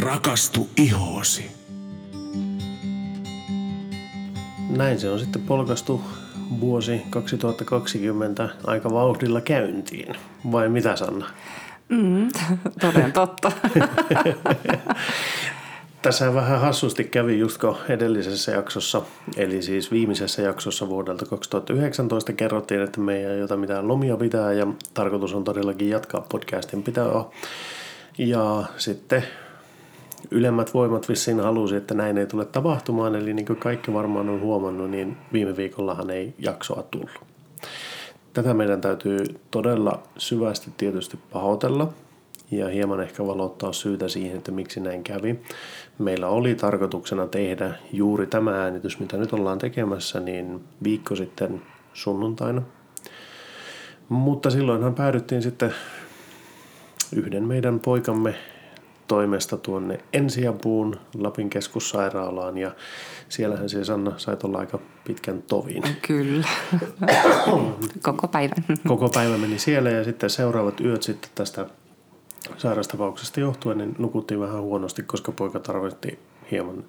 Rakastu ihoosi. Näin se on sitten polkastu vuosi 2020 aika vauhdilla käyntiin. Vai mitä Sanna? Mm, toden totta. Tässä vähän hassusti kävi justko edellisessä jaksossa, eli siis viimeisessä jaksossa vuodelta 2019 kerrottiin, että me ei jota mitään lomia pitää ja tarkoitus on todellakin jatkaa podcastin pitää. Ja sitten ylemmät voimat vissiin halusi, että näin ei tule tapahtumaan, eli niin kuin kaikki varmaan on huomannut, niin viime viikollahan ei jaksoa tullut. Tätä meidän täytyy todella syvästi tietysti pahoitella ja hieman ehkä valottaa syytä siihen, että miksi näin kävi. Meillä oli tarkoituksena tehdä juuri tämä äänitys, mitä nyt ollaan tekemässä, niin viikko sitten sunnuntaina. Mutta silloinhan päädyttiin sitten yhden meidän poikamme toimesta tuonne ensiapuun Lapin keskussairaalaan ja siellähän se Sanna sait olla aika pitkän tovin. Kyllä. Koko päivän. Koko päivä meni siellä ja sitten seuraavat yöt sitten tästä sairastapauksesta johtuen niin nukuttiin vähän huonosti, koska poika tarvitti hieman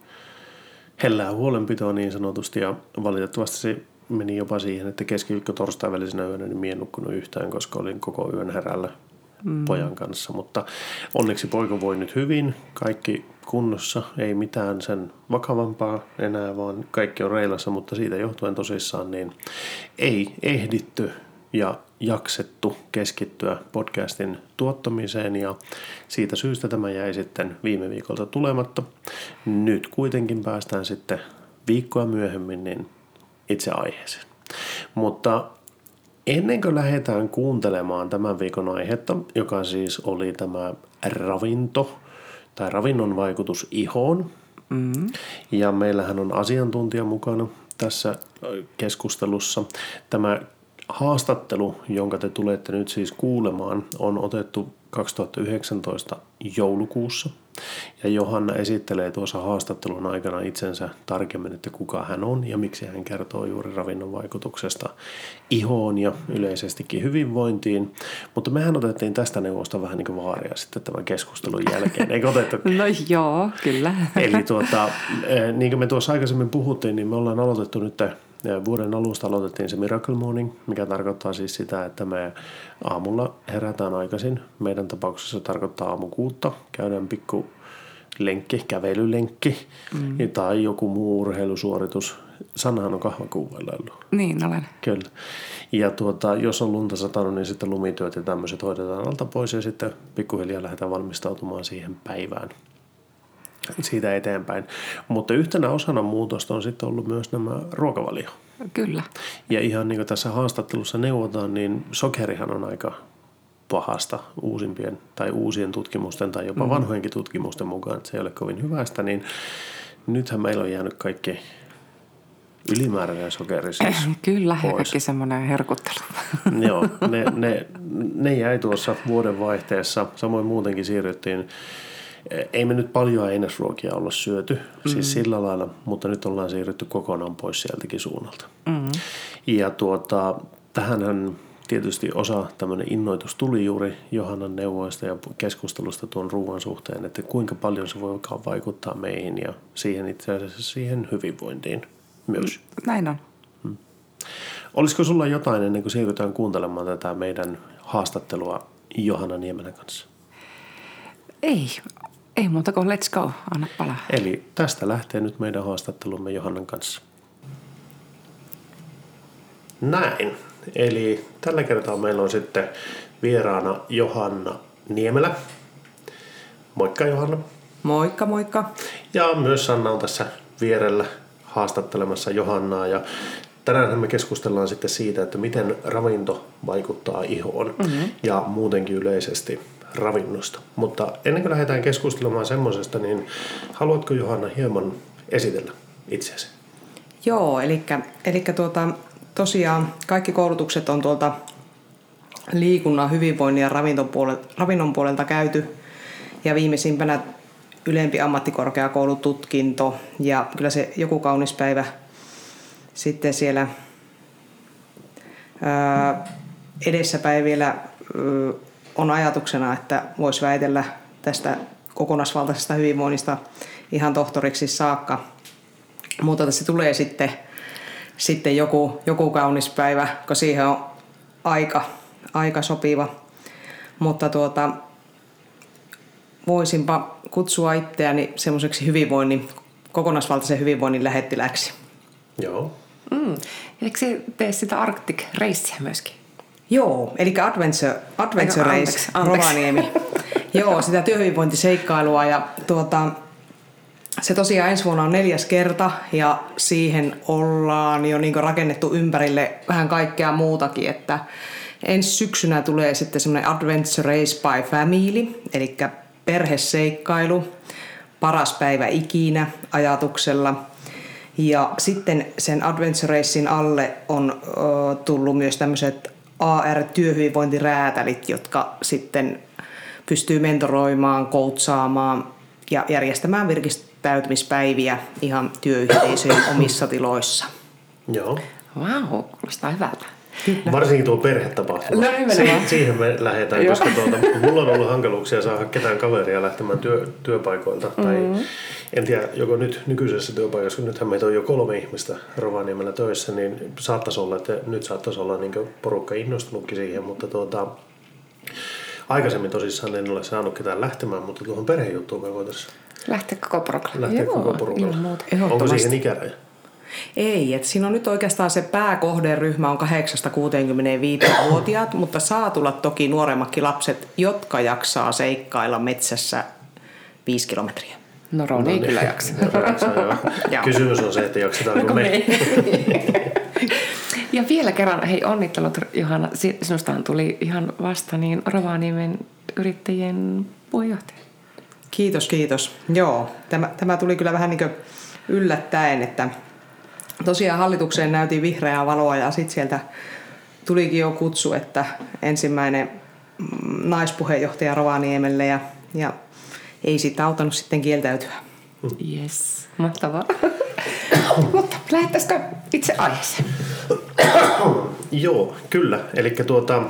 hellää huolenpitoa niin sanotusti ja valitettavasti se meni jopa siihen, että keskiviikko torstai välisenä yönä niin mie en nukkunut yhtään, koska olin koko yön herällä mm. pojan kanssa. Mutta onneksi poika voi nyt hyvin, kaikki kunnossa, ei mitään sen vakavampaa enää, vaan kaikki on reilassa, mutta siitä johtuen tosissaan niin ei ehditty ja jaksettu keskittyä podcastin tuottamiseen ja siitä syystä tämä jäi sitten viime viikolta tulematta. Nyt kuitenkin päästään sitten viikkoa myöhemmin niin itse aiheeseen. Mutta ennen kuin lähdetään kuuntelemaan tämän viikon aihetta, joka siis oli tämä ravinto tai ravinnon vaikutus ihoon, mm-hmm. ja meillähän on asiantuntija mukana tässä keskustelussa. Tämä haastattelu, jonka te tulette nyt siis kuulemaan, on otettu 2019 joulukuussa. Ja Johanna esittelee tuossa haastattelun aikana itsensä tarkemmin, että kuka hän on ja miksi hän kertoo juuri ravinnon vaikutuksesta ihoon ja yleisestikin hyvinvointiin. Mutta mehän otettiin tästä neuvosta vähän niin kuin vaaria sitten tämän keskustelun jälkeen, eikö otettu? No joo, kyllä. Eli tuota, eh, niin kuin me tuossa aikaisemmin puhuttiin, niin me ollaan aloitettu nyt Vuoden alusta aloitettiin se Miracle Morning, mikä tarkoittaa siis sitä, että me aamulla herätään aikaisin. Meidän tapauksessa tarkoittaa aamu kuutta. Käydään pikku lenkki, kävelylenkki mm. tai joku muu urheilusuoritus. Sannahan on kahvakuuvailailu. Niin olen. Kyllä. Ja tuota, jos on lunta satanut, niin sitten lumityöt ja tämmöiset hoidetaan alta pois ja sitten pikkuhiljaa lähdetään valmistautumaan siihen päivään siitä eteenpäin. Mutta yhtenä osana muutosta on sitten ollut myös nämä ruokavalio. Kyllä. Ja ihan niin kuin tässä haastattelussa neuvotaan, niin sokerihan on aika pahasta uusimpien tai uusien tutkimusten tai jopa mm. vanhojenkin tutkimusten mukaan, että se ei ole kovin hyvästä, niin nythän meillä on jäänyt kaikki ylimääräinen sokeri siis Kyllä, pois. kaikki semmoinen herkuttelu. Joo, ne, ne, ne jäi tuossa vuoden vaihteessa. Samoin muutenkin siirryttiin ei me nyt paljon ainesruokia olla syöty, mm-hmm. siis sillä lailla, mutta nyt ollaan siirrytty kokonaan pois sieltäkin suunnalta. Mm-hmm. Ja tuota, tähänhän tietysti osa tämmöinen innoitus tuli juuri Johannan neuvoista ja keskustelusta tuon ruoan suhteen, että kuinka paljon se voi vaikuttaa meihin ja siihen itse asiassa siihen hyvinvointiin myös. Näin on. Hmm. Olisiko sulla jotain ennen kuin siirrytään kuuntelemaan tätä meidän haastattelua Johanna Niemelän kanssa? Ei, ei muuta kuin let's go, anna palaa. Eli tästä lähtee nyt meidän haastattelumme Johannan kanssa. Näin. Eli tällä kertaa meillä on sitten vieraana Johanna Niemelä. Moikka Johanna. Moikka, moikka. Ja myös Sanna on tässä vierellä haastattelemassa Johannaa. Ja tänään me keskustellaan sitten siitä, että miten ravinto vaikuttaa ihoon mm-hmm. ja muutenkin yleisesti ravinnosta. Mutta ennen kuin lähdetään keskustelemaan semmoisesta, niin haluatko Johanna hieman esitellä itseäsi? Joo, eli, eli tuota, tosiaan kaikki koulutukset on tuolta liikunnan, hyvinvoinnin ja ravinnon puolelta, ravinnon puolelta käyty. Ja viimeisimpänä ylempi ammattikorkeakoulututkinto ja kyllä se joku kaunis päivä sitten siellä ää, edessäpäin vielä on ajatuksena, että voisi väitellä tästä kokonaisvaltaisesta hyvinvoinnista ihan tohtoriksi saakka. Mutta tässä tulee sitten, sitten joku, joku kaunis päivä, kun siihen on aika, aika sopiva. Mutta tuota, voisinpa kutsua itseäni semmoiseksi hyvinvoinnin, kokonaisvaltaisen hyvinvoinnin lähettiläksi. Joo. Mm. Eikö se tee sitä Arctic-reissiä myöskin? Joo, eli Adventure, Adventure Race anteeksi, anteeksi. Rovaniemi. Joo, sitä työhyvinvointiseikkailua ja tuota, se tosiaan ensi vuonna on neljäs kerta ja siihen ollaan jo niin rakennettu ympärille vähän kaikkea muutakin, että ensi syksynä tulee sitten semmoinen Adventure Race by Family, eli perheseikkailu, paras päivä ikinä ajatuksella. Ja sitten sen Adventure Racein alle on ö, tullut myös tämmöiset AR-työhyvinvointiräätälit, jotka sitten pystyy mentoroimaan, koutsaamaan ja järjestämään virkistäytymispäiviä ihan työyhteisöjen omissa tiloissa. Joo. Wow, kuulostaa hyvältä. Varsinkin tuo perhetapahtuma. No. Si- siihen me lähdetään, Joo. koska tuota, mulla on ollut hankaluuksia saada ketään kaveria lähtemään työ, työpaikoilta. Mm-hmm. Tai en tiedä, joko nyt nykyisessä työpaikassa, kun nythän meitä on jo kolme ihmistä Rovaniemellä töissä, niin saattaisi olla, että nyt saattaisi olla niin porukka innostunutkin siihen, mutta tuota, aikaisemmin tosissaan en ole saanut ketään lähtemään, mutta tuohon perhejuttuun me voitaisiin Lähteä koko porukalla. lähteä Joo, koko porukalla. Onko siihen ikäraja? Ei, että siinä on nyt oikeastaan se pääkohderyhmä on 8-65-vuotiaat, mutta saa tulla toki nuoremmatkin lapset, jotka jaksaa seikkailla metsässä 5 kilometriä. No Roni ei kyllä jaksa. Kysymys on se, että jaksetaanko me. ja vielä kerran, hei onnittelut Johanna, Si- sinustahan tuli ihan vasta niin Rovaniemen yrittäjien puheenjohtaja. Kiitos, kiitos. Joo, tämä, tämä tuli kyllä vähän niin kuin yllättäen, että tosiaan hallitukseen näytin vihreää valoa ja sitten sieltä tulikin jo kutsu, että ensimmäinen mm, naispuheenjohtaja Rovaniemelle ja, ja ei siitä auttanut sitten kieltäytyä. Yes, mahtavaa. Mutta lähettäisikö itse aiheeseen? Joo, kyllä. Eli tuota,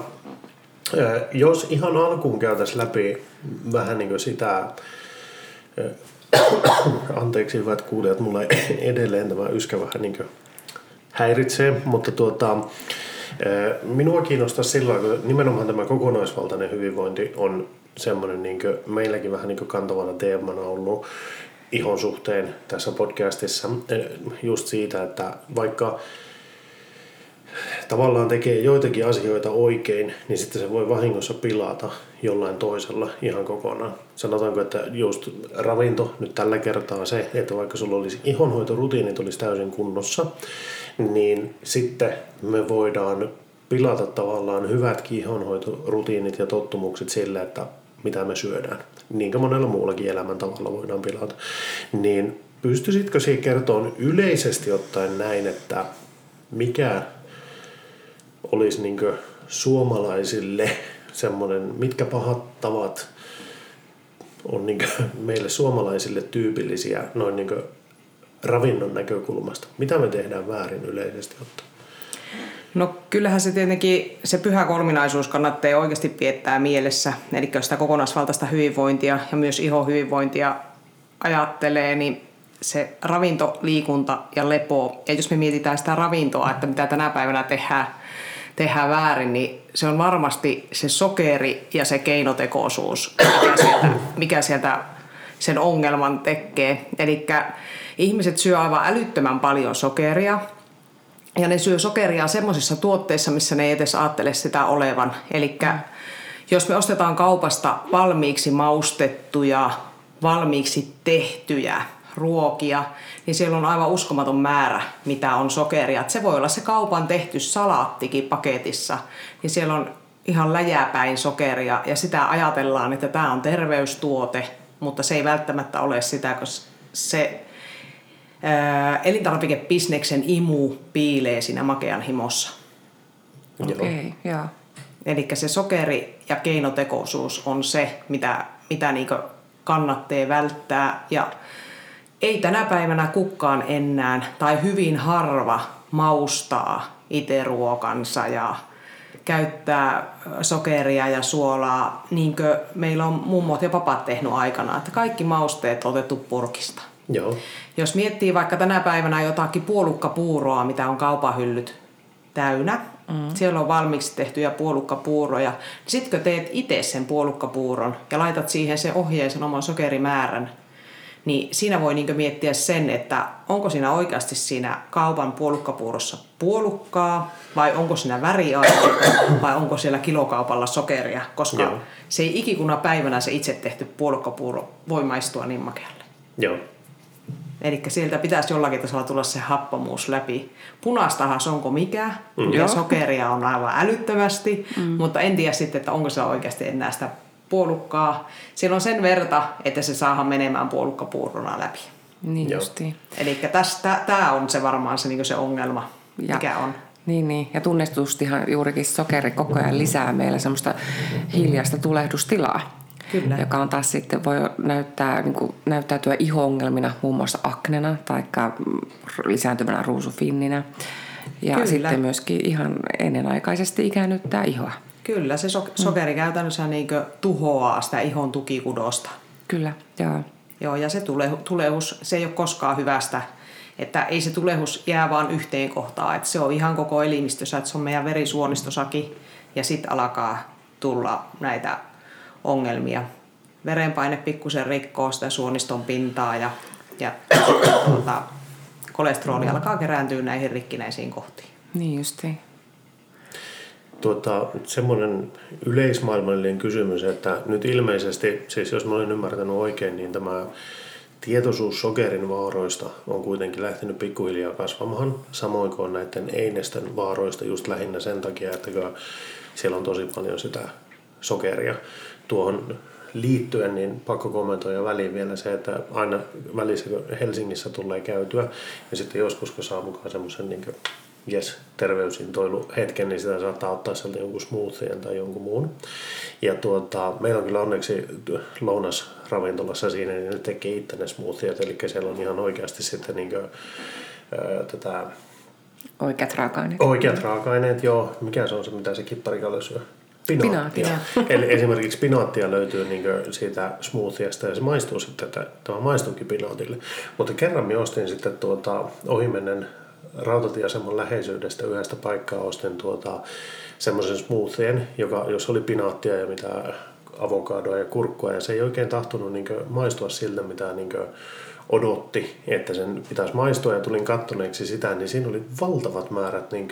jos ihan alkuun käytäisiin läpi vähän niin kuin sitä, anteeksi hyvät kuulijat, mulla edelleen tämä yskä vähän niin häiritsee, mutta tuota, minua kiinnostaa sillä kun nimenomaan tämä kokonaisvaltainen hyvinvointi on semmoinen niin meilläkin vähän niin kantavana teemana ollut ihon suhteen tässä podcastissa just siitä, että vaikka tavallaan tekee joitakin asioita oikein, niin sitten se voi vahingossa pilata jollain toisella ihan kokonaan. Sanotaanko, että just ravinto nyt tällä kertaa se, että vaikka sulla olisi ihonhoitorutiinit olisi täysin kunnossa, niin sitten me voidaan pilata tavallaan hyvätkin ihonhoitorutiinit ja tottumukset sillä, että mitä me syödään. Niin kuin monella muullakin elämäntavalla voidaan pilata. Niin pystyisitkö siihen kertoa yleisesti ottaen näin, että mikä olisi niin suomalaisille semmoinen, mitkä pahat tavat on niin meille suomalaisille tyypillisiä noin niin ravinnon näkökulmasta. Mitä me tehdään väärin yleisesti ottaen? No kyllähän se tietenkin, se pyhä kolminaisuus kannattaa oikeasti viettää mielessä. Eli jos sitä kokonaisvaltaista hyvinvointia ja myös ihohyvinvointia ajattelee, niin se ravinto, liikunta ja lepo. Ja jos me mietitään sitä ravintoa, että mitä tänä päivänä tehdään, tehdään väärin, niin se on varmasti se sokeri ja se keinotekoisuus, mikä sieltä, mikä sieltä sen ongelman tekee. Eli ihmiset syö aivan älyttömän paljon sokeria, ja ne syö sokeria semmoisissa tuotteissa, missä ne ei edes ajattele sitä olevan. Eli jos me ostetaan kaupasta valmiiksi maustettuja, valmiiksi tehtyjä ruokia, niin siellä on aivan uskomaton määrä, mitä on sokeria. Et se voi olla se kaupan tehty salaattikin paketissa, niin siellä on ihan läjäpäin sokeria ja sitä ajatellaan, että tämä on terveystuote, mutta se ei välttämättä ole sitä, koska se ää, elintarvikebisneksen imu piilee siinä makean himossa. Okei, okay, joo. Eli se sokeri ja keinotekoisuus on se, mitä, mitä niinku kannattaa välttää. Ja ei tänä päivänä kukaan enää tai hyvin harva maustaa itse ruokansa ja käyttää sokeria ja suolaa, niin kuin meillä on mummot ja papat tehnyt aikana, että kaikki mausteet on otettu purkista. Joo. Jos miettii vaikka tänä päivänä jotakin puolukkapuuroa, mitä on kaupahyllyt täynnä, mm. siellä on valmiiksi tehtyjä puolukkapuuroja, niin sitten kun teet itse sen puolukkapuuron ja laitat siihen sen ohjeisen oman sokerimäärän, niin siinä voi niin miettiä sen, että onko siinä oikeasti siinä kaupan puolukkapuurossa puolukkaa vai onko siinä väriaineita vai onko siellä kilokaupalla sokeria, koska Joo. se ei ikikuna päivänä se itse tehty puolukkapuuro voi maistua niin makealle. Joo. Eli sieltä pitäisi jollakin tasolla tulla se happamuus läpi. Punastahan se onko mikä, mm. ja sokeria on aivan älyttömästi, mm. mutta en tiedä sitten, että onko se oikeasti enää sitä puolukkaa. Siellä on sen verta, että se saadaan menemään puolukkapuurona läpi. Niin justiin. Eli tämä on se varmaan se, niin se ongelma, ja, mikä on. Niin, niin. Ja tunnistustihan juurikin sokeri koko ajan lisää meillä semmoista hiljaista tulehdustilaa. Kyllä. joka on taas sitten voi näyttää, niin kuin, näyttäytyä iho-ongelmina, muun muassa aknena tai lisääntyvänä ruusufinninä. Ja Kyllä. sitten myöskin ihan ennenaikaisesti ikäännyttää ihoa. Kyllä, se so- mm. sokeri mm. käytännössä niin tuhoaa sitä ihon tukikudosta. Kyllä, joo. Joo, ja se tule- tulehus, se ei ole koskaan hyvästä. Että ei se tulehus jää vaan yhteen kohtaan, että se on ihan koko elimistössä, että se on meidän verisuonistosakin ja sitten alkaa tulla näitä ongelmia. Verenpaine pikkusen rikkoo sitä suoniston pintaa ja, ja tuota, kolesteroli alkaa kerääntyä näihin rikkinäisiin kohtiin. Niin justiin. Tuota, semmoinen yleismaailmallinen kysymys, että nyt ilmeisesti, siis jos mä olen ymmärtänyt oikein, niin tämä tietoisuus sokerin vaaroista on kuitenkin lähtenyt pikkuhiljaa kasvamaan, samoin kuin näiden einesten vaaroista just lähinnä sen takia, että siellä on tosi paljon sitä sokeria. Tuohon liittyen, niin pakko kommentoida väliin vielä se, että aina välissä Helsingissä tulee käytyä ja sitten joskus kun saa mukaan semmoisen niin yes, terveysintoilu hetken, niin sitä saattaa ottaa sieltä jonkun smoothien tai jonkun muun. Ja tuota, meillä on kyllä onneksi lounasravintolassa siinä, niin ne tekee itse ne smoothiet, eli siellä on ihan oikeasti sitten niin kuin, ää, tätä Oikeat raaka-aineet. Oikeat raaka-aineet, joo. Mikä se on se, mitä se kipparikalle syö? Pinaattia. Eli esimerkiksi pinaattia löytyy niin siitä smoothiesta ja se maistuu sitten, että tämä maistuukin pinaatille. Mutta kerran minä ostin sitten tuota, ohimennen rautatieaseman läheisyydestä yhdestä paikkaa ostin tuota, semmoisen smoothien, joka, jos oli pinaattia ja mitä avokadoa ja kurkkua ja se ei oikein tahtonut niin maistua siltä, mitä niin odotti, että sen pitäisi maistua ja tulin kattoneeksi sitä, niin siinä oli valtavat määrät niin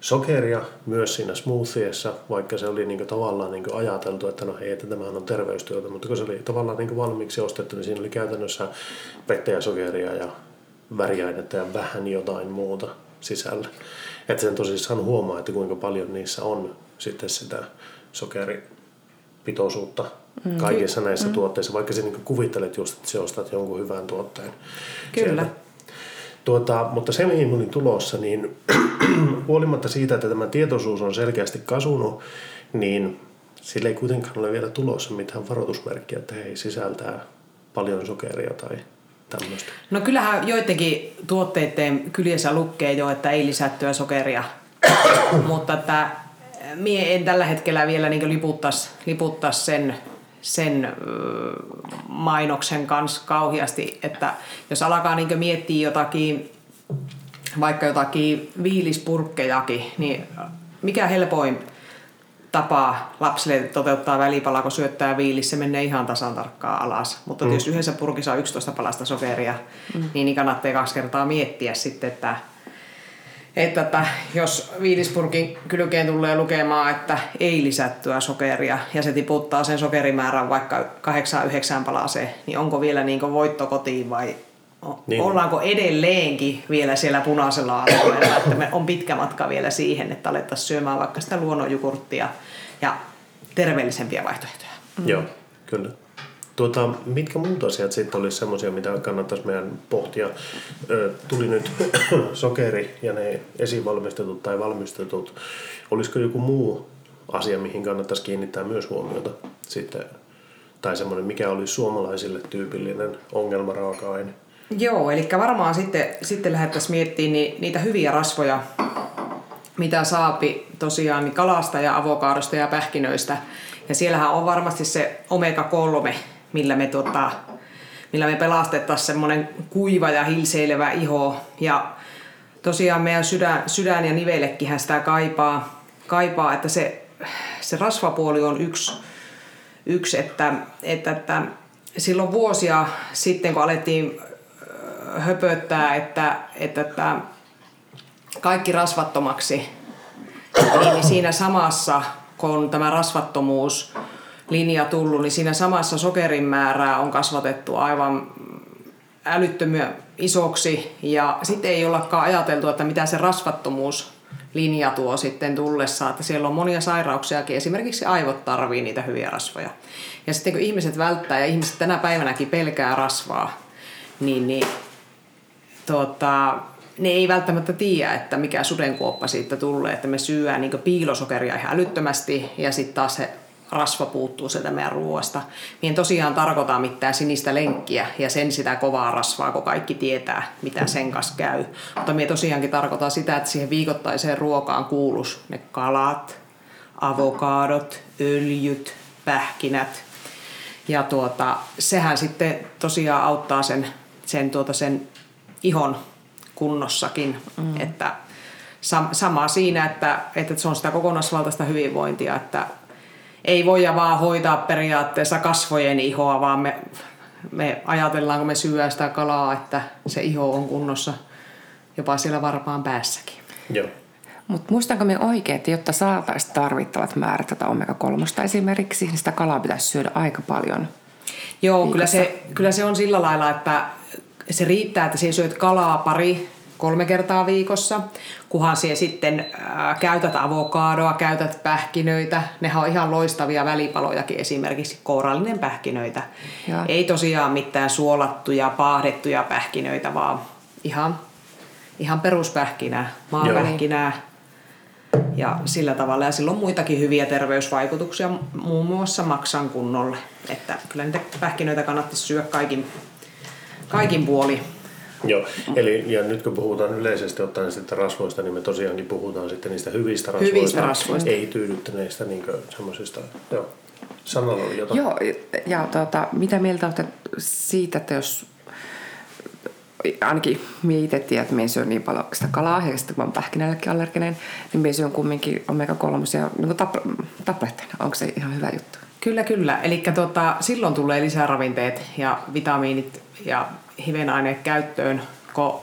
sokeria myös siinä smoothiessa, vaikka se oli niin tavallaan niin ajateltu, että no hei, että tämähän on terveystyötä, mutta kun se oli tavallaan niin valmiiksi ostettu, niin siinä oli käytännössä vettä ja sokeria ja väriainetta ja vähän jotain muuta sisällä. Että sen tosissaan huomaa, että kuinka paljon niissä on sitten sitä sokeripitoisuutta mm. kaikissa näissä mm. tuotteissa, vaikka sä niin kuvittelet just, että sä ostat jonkun hyvän tuotteen. Kyllä. Tuota, mutta se, mihin olin tulossa, niin huolimatta siitä, että tämä tietoisuus on selkeästi kasunut, niin sillä ei kuitenkaan ole vielä tulossa mitään varoitusmerkkiä, että hei, sisältää paljon sokeria tai tämmöistä. No kyllähän joidenkin tuotteiden kyljessä lukee jo, että ei lisättyä sokeria, mutta että mie en tällä hetkellä vielä niin liputtaisi liputtais sen sen mainoksen kanssa kauheasti, että jos alkaa niin miettiä jotakin, vaikka jotakin viilispurkkejakin, niin mikä helpoin tapa lapsille toteuttaa välipala, kun syöttää viilissä, se menee ihan tasan tarkkaan alas. Mutta mm. jos yhdessä purkissa on 11 palasta sokeria, mm. niin kannattaa kaksi kertaa miettiä sitten, että että, että jos viilispurkin kylkeen tulee lukemaan, että ei lisättyä sokeria ja se tiputtaa sen sokerimäärän vaikka 8-9 palaseen, niin onko vielä niin voitto kotiin vai niin. ollaanko edelleenkin vielä siellä punaisella alueella, että me on pitkä matka vielä siihen, että alettaisiin syömään vaikka sitä luonnonjukurttia ja terveellisempiä vaihtoehtoja. Mm. Joo, kyllä. Tuota, mitkä muut asiat sitten olisi semmoisia, mitä kannattaisi meidän pohtia? Ö, tuli nyt sokeri ja ne esivalmistetut tai valmistetut. Olisiko joku muu asia, mihin kannattaisi kiinnittää myös huomiota sitten? Tai semmoinen, mikä olisi suomalaisille tyypillinen ongelma raaka-aine? Joo, eli varmaan sitten, sitten lähdettäisiin miettimään niitä hyviä rasvoja, mitä saapi tosiaan niin kalasta ja avokaadosta ja pähkinöistä. Ja siellähän on varmasti se omega-3, millä me, tota, millä me pelastettaisiin semmoinen kuiva ja hilseilevä iho. Ja tosiaan meidän sydän, sydän ja nivellekin sitä kaipaa, kaipaa että se, se rasvapuoli on yksi, yksi että, että, että silloin vuosia sitten, kun alettiin höpöttää, että, että, että kaikki rasvattomaksi, niin siinä samassa, kun tämä rasvattomuus linja tullut, niin siinä samassa sokerin määrää on kasvatettu aivan älyttömiä isoksi. Ja sitten ei ollakaan ajateltu, että mitä se rasvattomuus linja tuo sitten tullessa, että siellä on monia sairauksiakin, esimerkiksi aivot tarvii niitä hyviä rasvoja. Ja sitten kun ihmiset välttää ja ihmiset tänä päivänäkin pelkää rasvaa, niin, niin tota, ne ei välttämättä tiedä, että mikä sudenkuoppa siitä tulee, että me syödään niin piilosokeria ihan älyttömästi ja sitten taas se rasva puuttuu sieltä meidän ruoasta. Niin tosiaan tarkoita mitään sinistä lenkkiä ja sen sitä kovaa rasvaa, kun kaikki tietää, mitä sen kanssa käy. Mutta me tosiaankin tarkoittaa sitä, että siihen viikoittaiseen ruokaan kuulus ne kalat, avokaadot, öljyt, pähkinät. Ja tuota, sehän sitten tosiaan auttaa sen, sen, tuota, sen ihon kunnossakin. Mm. Että sama siinä, että, että se on sitä kokonaisvaltaista hyvinvointia, että ei voida vaan hoitaa periaatteessa kasvojen ihoa, vaan me, me ajatellaan, kun me syö sitä kalaa, että se iho on kunnossa jopa siellä varpaan päässäkin. Joo. Mutta muistanko me oikein, että jotta saataisiin tarvittavat määrät tätä omega-3 esimerkiksi, niin sitä kalaa pitäisi syödä aika paljon? Joo, kyllä se, kyllä se on sillä lailla, että se riittää, että sinä syöt kalaa pari kolme kertaa viikossa, kunhan siellä sitten ää, käytät avokadoa, käytät pähkinöitä. Nehän on ihan loistavia välipalojakin, esimerkiksi kourallinen pähkinöitä. Ja. Ei tosiaan mitään suolattuja, paahdettuja pähkinöitä, vaan ihan, ihan peruspähkinää, maapähkinää. Ja sillä tavalla, ja sillä on muitakin hyviä terveysvaikutuksia, muun muassa maksan kunnolle. Että kyllä niitä pähkinöitä kannattaisi syödä kaikin, kaikin puoli Joo, eli ja nyt kun puhutaan yleisesti ottaen sitten rasvoista, niin me tosiaankin puhutaan sitten niistä hyvistä rasvoista, hyvistä rasvoista. ei tyydyttäneistä niin semmoisista, joo. Sanalla oli jotain. Joo, ja tuota, mitä mieltä olette siitä, että jos ainakin minä itse tiedän, että minä syön niin paljon sitä kalaa, ja sitten kun olen pähkinällekin allerginen, niin minä syön kumminkin omega-3 ja niin tab- tabletteina. Onko se ihan hyvä juttu? Kyllä, kyllä. Eli tota, silloin tulee lisää ravinteet ja vitamiinit ja hivenaineet käyttöön, kun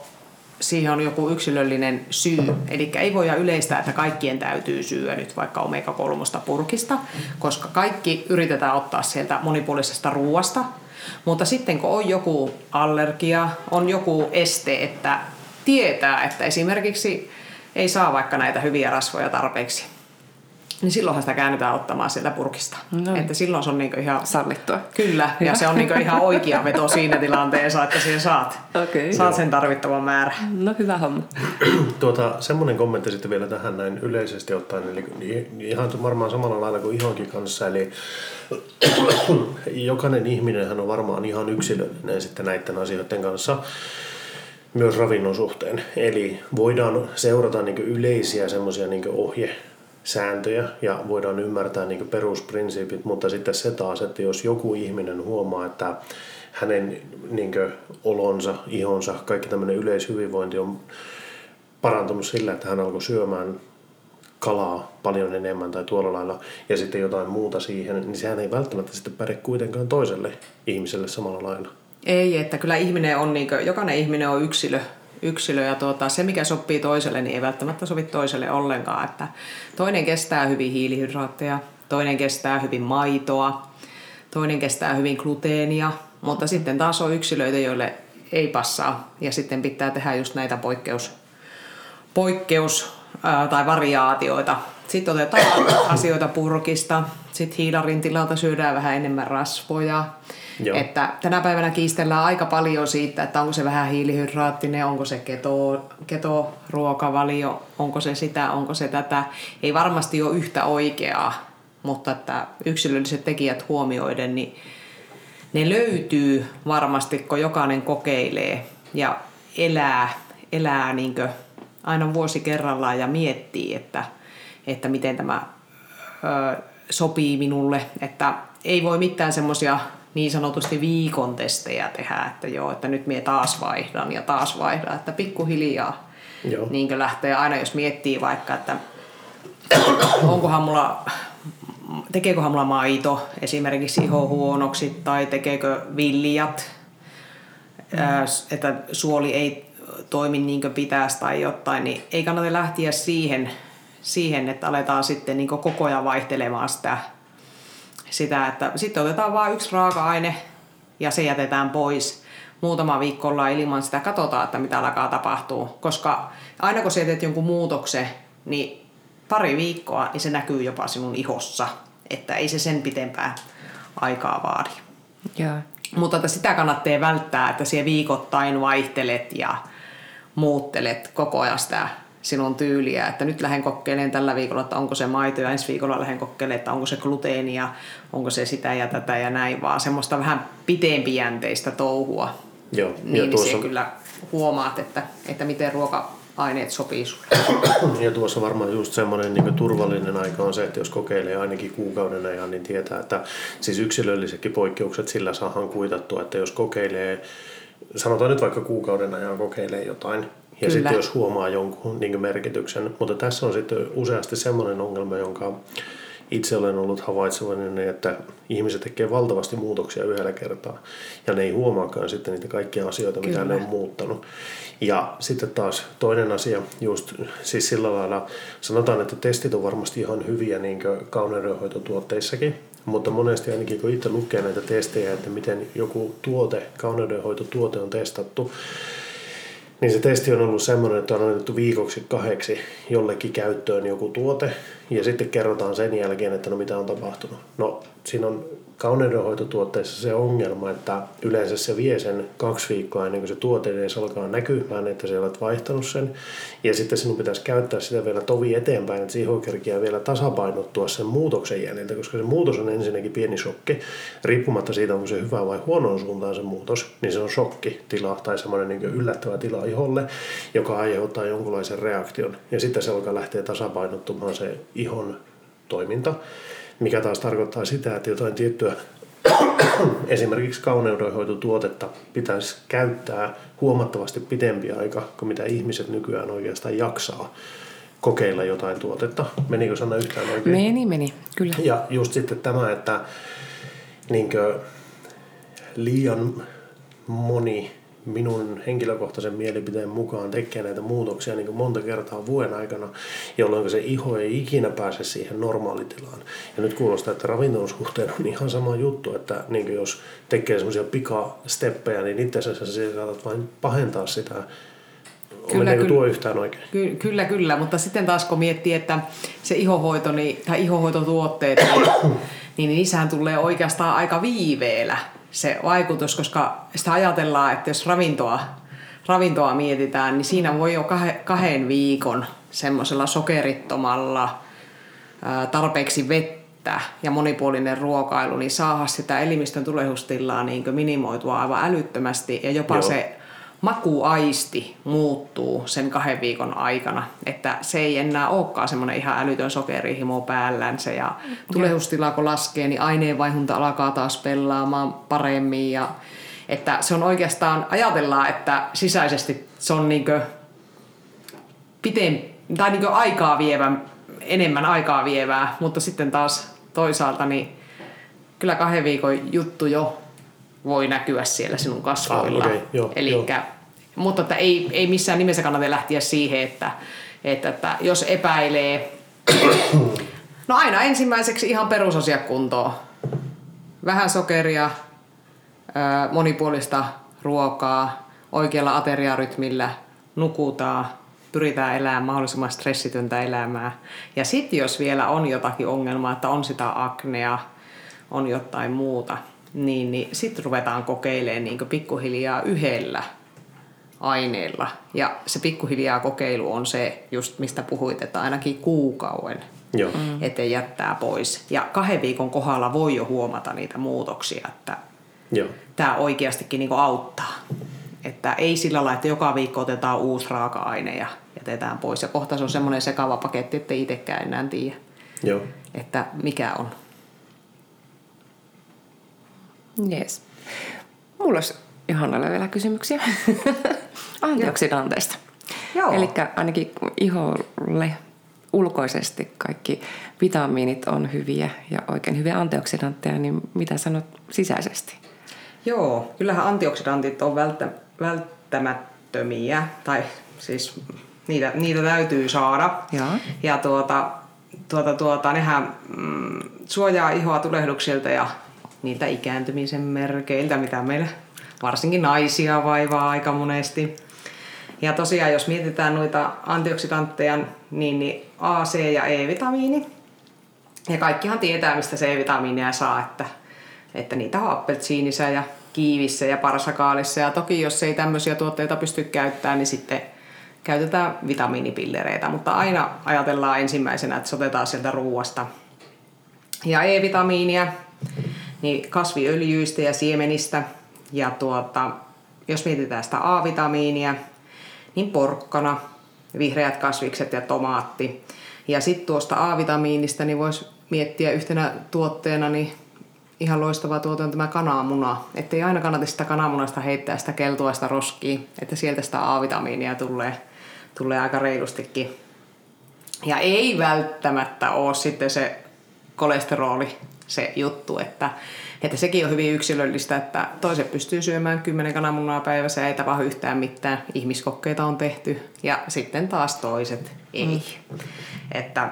siihen on joku yksilöllinen syy. Eli ei voida yleistää, että kaikkien täytyy syödä nyt vaikka omega-3 purkista, koska kaikki yritetään ottaa sieltä monipuolisesta ruoasta. Mutta sitten kun on joku allergia, on joku este, että tietää, että esimerkiksi ei saa vaikka näitä hyviä rasvoja tarpeeksi, niin silloinhan sitä käännytään ottamaan sieltä purkista. No. Että silloin se on niinku ihan... Sallittua. Kyllä, ja, ja se on niinku ihan oikea veto siinä tilanteessa, että siihen saat, okay. saat sen tarvittavan määrän. No hyvä homma. tuota, semmoinen kommentti sitten vielä tähän näin yleisesti ottaen, eli ihan varmaan samalla lailla kuin ihonkin kanssa, eli jokainen ihminen on varmaan ihan yksilöllinen sitten näiden asioiden kanssa myös ravinnon suhteen. Eli voidaan seurata niin yleisiä semmoisia niin ohje sääntöjä ja voidaan ymmärtää niin perusprinsiipit, mutta sitten se taas, että jos joku ihminen huomaa, että hänen niin olonsa, ihonsa, kaikki tämmöinen yleishyvinvointi on parantunut sillä, että hän alkoi syömään kalaa paljon enemmän tai tuolla lailla ja sitten jotain muuta siihen, niin sehän ei välttämättä sitten päde kuitenkaan toiselle ihmiselle samalla lailla. Ei, että kyllä ihminen on, niin kuin, jokainen ihminen on yksilö yksilö ja tuota, se, mikä sopii toiselle, niin ei välttämättä sovi toiselle ollenkaan. Että toinen kestää hyvin hiilihydraatteja, toinen kestää hyvin maitoa, toinen kestää hyvin gluteenia, mutta sitten taas on yksilöitä, joille ei passaa ja sitten pitää tehdä just näitä poikkeus, poikkeus ää, tai variaatioita. Sitten otetaan asioita purkista, sitten hiilarin tilalta syödään vähän enemmän rasvoja, Joo. Että tänä päivänä kiistellään aika paljon siitä, että onko se vähän hiilihydraattinen, onko se keto, keto-ruokavalio, onko se sitä, onko se tätä. Ei varmasti ole yhtä oikeaa, mutta että yksilölliset tekijät huomioiden, niin ne löytyy varmasti, kun jokainen kokeilee ja elää, elää niin aina vuosi kerrallaan ja miettii, että, että miten tämä ö, sopii minulle. Että ei voi mitään semmoisia niin sanotusti viikon testejä tehdä, että joo, että nyt mie taas vaihdan ja taas vaihdan, että pikkuhiljaa joo. niin lähtee aina, jos miettii vaikka, että onkohan mulla tekeeköhän mulla maito esimerkiksi iho huonoksi tai tekeekö viljat, mm. että suoli ei toimi niin kuin pitäisi tai jotain, niin ei kannata lähteä siihen, siihen että aletaan sitten niin koko ajan vaihtelemaan sitä, sitä, että sitten otetaan vain yksi raaka-aine ja se jätetään pois muutama viikolla ilman sitä katsotaan, että mitä alkaa tapahtuu. Koska aina kun sä teet jonkun muutoksen, niin pari viikkoa, niin se näkyy jopa sinun ihossa. Että ei se sen pitempää aikaa vaadi. Joo. Mutta että sitä kannattaa välttää, että siellä viikoittain vaihtelet ja muuttelet koko ajan sitä sinun tyyliä, että nyt lähden kokeilemaan tällä viikolla, että onko se maito ja ensi viikolla lähden kokeilemaan, että onko se gluteenia, onko se sitä ja tätä ja näin, vaan semmoista vähän pitempijänteistä touhua. Joo. Niin, ja tuossa... kyllä huomaat, että, että miten ruoka aineet sopii sulle. Ja tuossa varmaan just semmoinen niin turvallinen aika on se, että jos kokeilee ainakin kuukauden ajan, niin tietää, että siis yksilöllisetkin poikkeukset sillä saadaan kuitattua, että jos kokeilee, sanotaan nyt vaikka kuukauden ajan kokeilee jotain, ja sitten jos huomaa jonkun niin merkityksen, mutta tässä on sitten useasti semmoinen ongelma, jonka itse olen ollut havaitsevainen, että ihmiset tekee valtavasti muutoksia yhdellä kertaa ja ne ei huomaakaan sitten niitä kaikkia asioita, mitä Kyllä. ne on muuttanut. Ja sitten taas toinen asia, just siis sillä lailla, sanotaan, että testit on varmasti ihan hyviä niin kauneudenhoitotuotteissakin, mutta monesti ainakin kun itse lukee näitä testejä, että miten joku tuote, kauneudenhoitotuote on testattu, niin se testi on ollut semmoinen, että on annettu viikoksi kahdeksi jollekin käyttöön joku tuote ja sitten kerrotaan sen jälkeen, että no mitä on tapahtunut. No siinä on kauneudenhoitotuotteissa se ongelma, että yleensä se vie sen kaksi viikkoa ennen kuin se tuote edes alkaa näkymään, että sä olet vaihtanut sen. Ja sitten sinun pitäisi käyttää sitä vielä tovi eteenpäin, että se iho kerkiää vielä tasapainottua sen muutoksen jäljiltä, koska se muutos on ensinnäkin pieni shokki. Riippumatta siitä, onko se hyvä vai huonoon suuntaan se muutos, niin se on tila tai semmoinen niin yllättävä tila iholle, joka aiheuttaa jonkunlaisen reaktion. Ja sitten se alkaa lähteä tasapainottumaan se ihon toiminta mikä taas tarkoittaa sitä, että jotain tiettyä esimerkiksi kauneudenhoitotuotetta pitäisi käyttää huomattavasti pitempi aika kuin mitä ihmiset nykyään oikeastaan jaksaa kokeilla jotain tuotetta. Menikö sana yhtään oikein? Meni, meni, kyllä. Ja just sitten tämä, että niinkö, liian moni minun henkilökohtaisen mielipiteen mukaan tekee näitä muutoksia niin kuin monta kertaa vuoden aikana, jolloin se iho ei ikinä pääse siihen normaalitilaan. Ja nyt kuulostaa, että ravinnon suhteen on ihan sama juttu, että niin kuin jos tekee semmoisia pikasteppejä, niin itse asiassa sä saatat vain pahentaa sitä Kyllä, kyllä, tuo yhtään oikein? Ky- kyllä, kyllä, mutta sitten taas kun miettii, että se ihohoito niin, tai ihohoitotuotteet, niin, niin niissähän tulee oikeastaan aika viiveellä se vaikutus, koska sitä ajatellaan, että jos ravintoa, ravintoa mietitään, niin siinä voi jo kahden viikon semmoisella sokerittomalla tarpeeksi vettä ja monipuolinen ruokailu, niin saada sitä elimistön tulehdustilaa niin minimoitua aivan älyttömästi ja jopa Joo. se makuaisti muuttuu sen kahden viikon aikana. Että se ei enää olekaan semmoinen ihan älytön sokerihimo päällänsä ja tulehdustila kun laskee, niin aineenvaihunta alkaa taas pelaamaan paremmin ja että se on oikeastaan, ajatellaan, että sisäisesti se on niinkö piten, tai niinkö aikaa vievä, enemmän aikaa vievää, mutta sitten taas toisaalta niin kyllä kahden viikon juttu jo voi näkyä siellä sinun kasvoilla. Ah, okay, joo, Elikkä, joo. Mutta että ei, ei missään nimessä kannata lähteä siihen, että, että, että jos epäilee, no aina ensimmäiseksi ihan perusasiakuntoa. Vähän sokeria, monipuolista ruokaa, oikealla ateriarytmillä, nukutaan, pyritään elämään mahdollisimman stressitöntä elämää. Ja sitten jos vielä on jotakin ongelmaa, että on sitä aknea, on jotain muuta, niin, niin sitten ruvetaan kokeilemaan niin pikkuhiljaa yhdellä aineilla. Ja se pikkuhiljaa kokeilu on se, just mistä puhuit, että ainakin kuukauden Joo. Mm. ettei jättää pois. Ja kahden viikon kohdalla voi jo huomata niitä muutoksia, että Joo. tämä oikeastikin niin auttaa. Että ei sillä lailla, että joka viikko otetaan uusi raaka-aine ja jätetään pois. Ja kohta se on semmoinen sekava paketti, että itsekään enää tiedä, Joo. että mikä on. Yes. Mulla olisi Johannalle vielä kysymyksiä antioksidanteista. Joo. Eli ainakin iholle ulkoisesti kaikki vitamiinit on hyviä ja oikein hyviä antioksidantteja, niin mitä sanot sisäisesti? Joo, kyllähän antioksidantit on välttä, välttämättömiä, tai siis niitä, niitä täytyy saada. Joo. Ja tuota, tuota, tuota, nehän mm, suojaa ihoa tulehduksilta ja niiltä ikääntymisen merkeiltä, mitä meillä varsinkin naisia vaivaa aika monesti. Ja tosiaan, jos mietitään noita antioksidantteja, niin, niin A, C ja E-vitamiini. Ja kaikkihan tietää, mistä C-vitamiinia saa, että, että niitä on appelsiinissa ja kiivissä ja parsakaalissa. Ja toki, jos ei tämmöisiä tuotteita pysty käyttämään, niin sitten käytetään vitamiinipillereitä. Mutta aina ajatellaan ensimmäisenä, että se otetaan sieltä ruuasta. Ja E-vitamiinia, niin kasviöljyistä ja siemenistä. Ja tuota, jos mietitään sitä A-vitamiinia, niin porkkana, vihreät kasvikset ja tomaatti. Ja sitten tuosta A-vitamiinista niin voisi miettiä yhtenä tuotteena niin ihan loistava tuote on tämä kananmuna. Että ei aina kannata sitä kananmunasta heittää sitä keltuaista roskia, että sieltä sitä A-vitamiinia tulee, tulee aika reilustikin. Ja ei välttämättä ole sitten se kolesteroli se juttu, että, että sekin on hyvin yksilöllistä, että toiset pystyy syömään 10 kananmunaa päivässä, ei tapahdu yhtään mitään. Ihmiskokkeita on tehty ja sitten taas toiset ei. Mm. Että,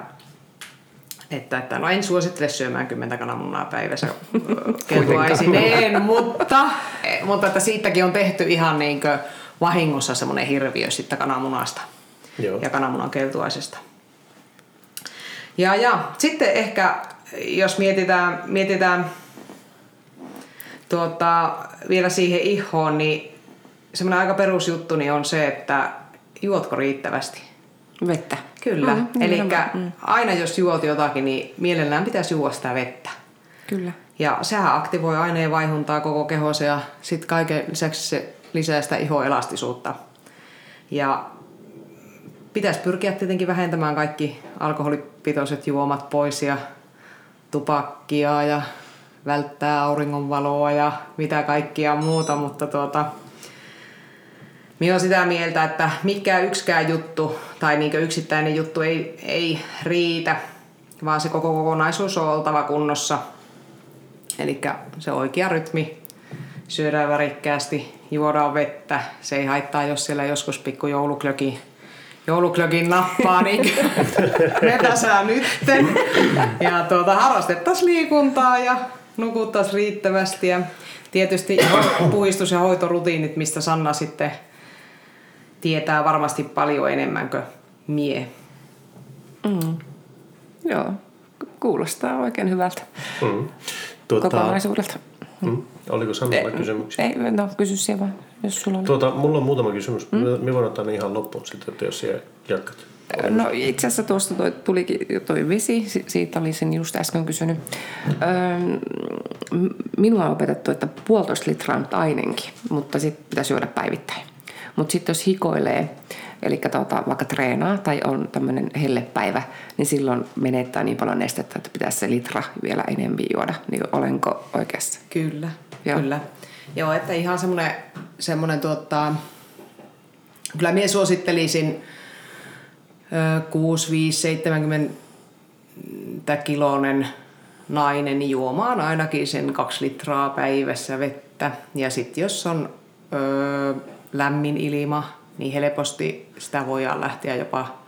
että, että no en suosittele syömään 10 kananmunaa päivässä keltuaisineen, mutta, mutta että siitäkin on tehty ihan niin vahingossa semmoinen hirviö sitten kananmunasta Joo. ja kananmunan keltuaisesta. Ja, ja sitten ehkä, jos mietitään, mietitään tuota, vielä siihen ihoon, niin semmoinen aika perusjuttu niin on se, että juotko riittävästi. Vettä. Kyllä. Mm, Eli nimenomaan. Mm. aina jos juot jotakin, niin mielellään pitäisi juoda sitä vettä. Kyllä. Ja sehän aktivoi aineen vaihuntaa koko kehossa ja sitten kaiken lisäksi se lisää sitä ihoelastisuutta. Ja pitäisi pyrkiä tietenkin vähentämään kaikki alkoholipitoiset juomat pois ja tupakkia ja välttää auringonvaloa ja mitä kaikkia muuta, mutta tuota, minä olen sitä mieltä, että mikään yksikään juttu tai niin yksittäinen juttu ei, ei riitä, vaan se koko kokonaisuus on oltava kunnossa. Eli se oikea rytmi, syödään värikkäästi, juodaan vettä. Se ei haittaa, jos siellä joskus pikku jouluklöki jouluklökin nappaa, niin vetäsää nytten. Ja tuota, harrastettaisiin liikuntaa ja nukuttaisiin riittävästi. Ja tietysti puhistus- ja hoitorutiinit, mistä Sanna sitten tietää varmasti paljon enemmän kuin mie. Mm. Joo, kuulostaa oikein hyvältä Mm. tuota, kokonaisuudelta. Mm. Oliko Sannalla kysymyksiä? Ei, no kysy siellä vaan, jos sulla on. Tuota, mulla on muutama kysymys. Mm? Me voin ottaa ne ihan loppuun sitten, että jos siellä jatkat. No itse asiassa tuosta toi, tulikin jo toi vesi, si- siitä olisin just äsken kysynyt. Öö, minua on opetettu, että puolitoista litraa on ainenkin, mutta sitten pitäisi juoda päivittäin. Mutta sitten jos hikoilee, eli tuota, vaikka treenaa tai on tämmöinen hellepäivä, niin silloin menettää niin paljon nestettä, että pitäisi se litra vielä enemmän juoda. Niin olenko oikeassa? Kyllä, Joo. kyllä. Joo, että ihan semmoinen, semmoinen tuota, kyllä minä suosittelisin ö, 6, 5, 70 kiloinen nainen juomaan ainakin sen kaksi litraa päivässä vettä. Ja sitten jos on ö, lämmin ilma, niin helposti sitä voidaan lähteä jopa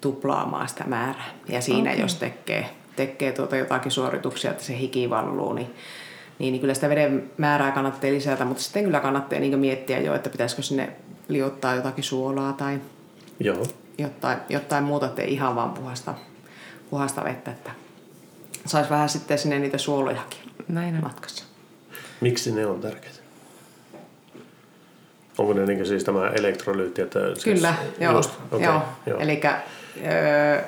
tuplaamaan sitä määrää. Ja siinä okay. jos tekee, tekee tuota jotakin suorituksia, että se hiki valluu, niin, niin, niin kyllä sitä veden määrää kannattaa lisätä, mutta sitten kyllä kannattaa niin miettiä jo, että pitäisikö sinne liottaa jotakin suolaa tai Joo. jotain, jotain muuta, ettei ihan vaan puhasta, puhasta vettä, että saisi vähän sitten sinne niitä suolojakin Näin on. matkassa. Miksi ne on tärkeitä? Onko ne niin siis tämä elektrolyytti? Että siis Kyllä, joo. Just, okay, joo. joo. Eli öö,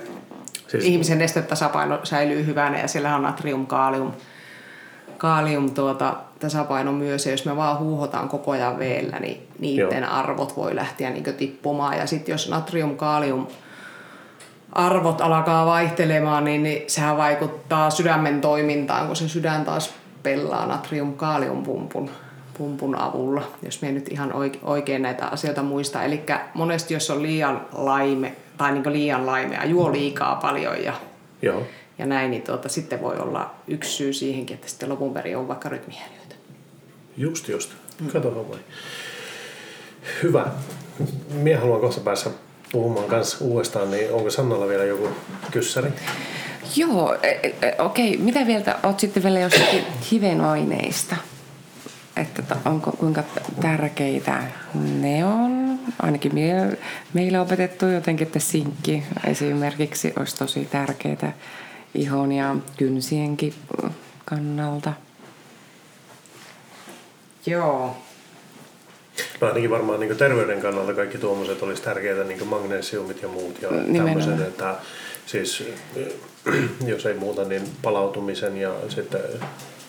Siis- ihmisen nestetasapaino säilyy hyvänä ja siellä on natrium, kaalium, kaalium tuota, tasapaino myös, ja jos me vaan huuhotaan koko ajan veellä, niin niiden Joo. arvot voi lähteä niin tippumaan. Ja sitten jos natrium, kaalium arvot alkaa vaihtelemaan, niin, niin sehän vaikuttaa sydämen toimintaan, kun se sydän taas pelaa natrium kaalium pumpun pumpun avulla, jos me nyt ihan oikein näitä asioita muista. Eli monesti jos on liian laime tai niin liian laimea, juo liikaa paljon ja, Joo. Ja näin, niin tuota, sitten voi olla yksi syy siihenkin, että sitten lopun perin on vaikka rytmihäiriöitä. Just just. Kato vai. Hyvä. Minä haluan kohta päässä puhumaan kanssa uudestaan, niin onko Sannalla vielä joku kyssäri? Joo, e, e, e, okei. Mitä vielä olet sitten vielä jostakin hivenaineista? Että onko, kuinka tärkeitä ne on? Ainakin meillä on opetettu jotenkin, että sinkki esimerkiksi olisi tosi tärkeää ihon ja kynsienkin kannalta. Joo, No ainakin varmaan niin terveyden kannalta kaikki tuommoiset olisi tärkeitä, niin kuin magnesiumit ja muut ja tämmöiset, että siis jos ei muuta, niin palautumisen ja sitten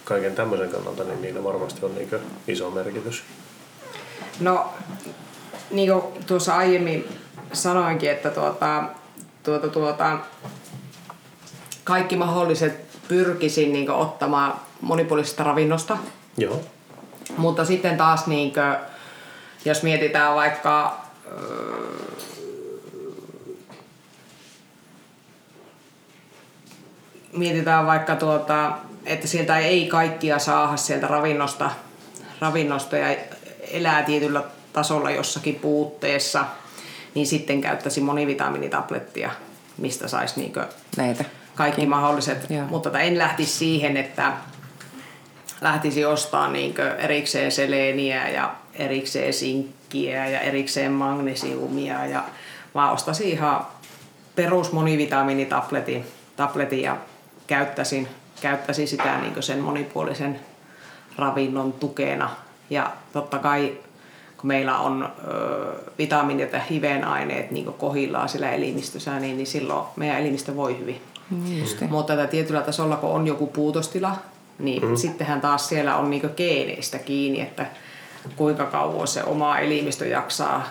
kaiken tämmöisen kannalta, niin niillä varmasti on niin iso merkitys. No, niin kuin tuossa aiemmin sanoinkin, että tuota, tuota, tuota, kaikki mahdolliset pyrkisin niin ottamaan monipuolisesta ravinnosta. Joo. Mutta sitten taas niin kuin, jos mietitään vaikka mietitään vaikka tuota, että sieltä ei kaikkia saada sieltä ravinnosta, ravinnosta ja elää tietyllä tasolla jossakin puutteessa, niin sitten käyttäisi monivitamiinitablettia, mistä saisi niinkö Näitä. Kaikki mahdolliset. Joo. Mutta en lähtisi siihen, että lähtisi ostaa niinkö erikseen seleeniä ja erikseen sinkkiä ja erikseen magnesiumia ja vaan ostaisin ihan perus monivitamiinitabletin tabletin ja käyttäisin, käyttäisin sitä niin sen monipuolisen ravinnon tukena. Ja totta kai kun meillä on ö, vitamiinit ja hivenaineet niin kohillaan sillä elimistössä, niin, niin silloin meidän elimistö voi hyvin. Just. Mutta tätä tietyllä tasolla, kun on joku puutostila, niin mm. sittenhän taas siellä on niin geeneistä kiinni, että kuinka kauan se oma elimistö jaksaa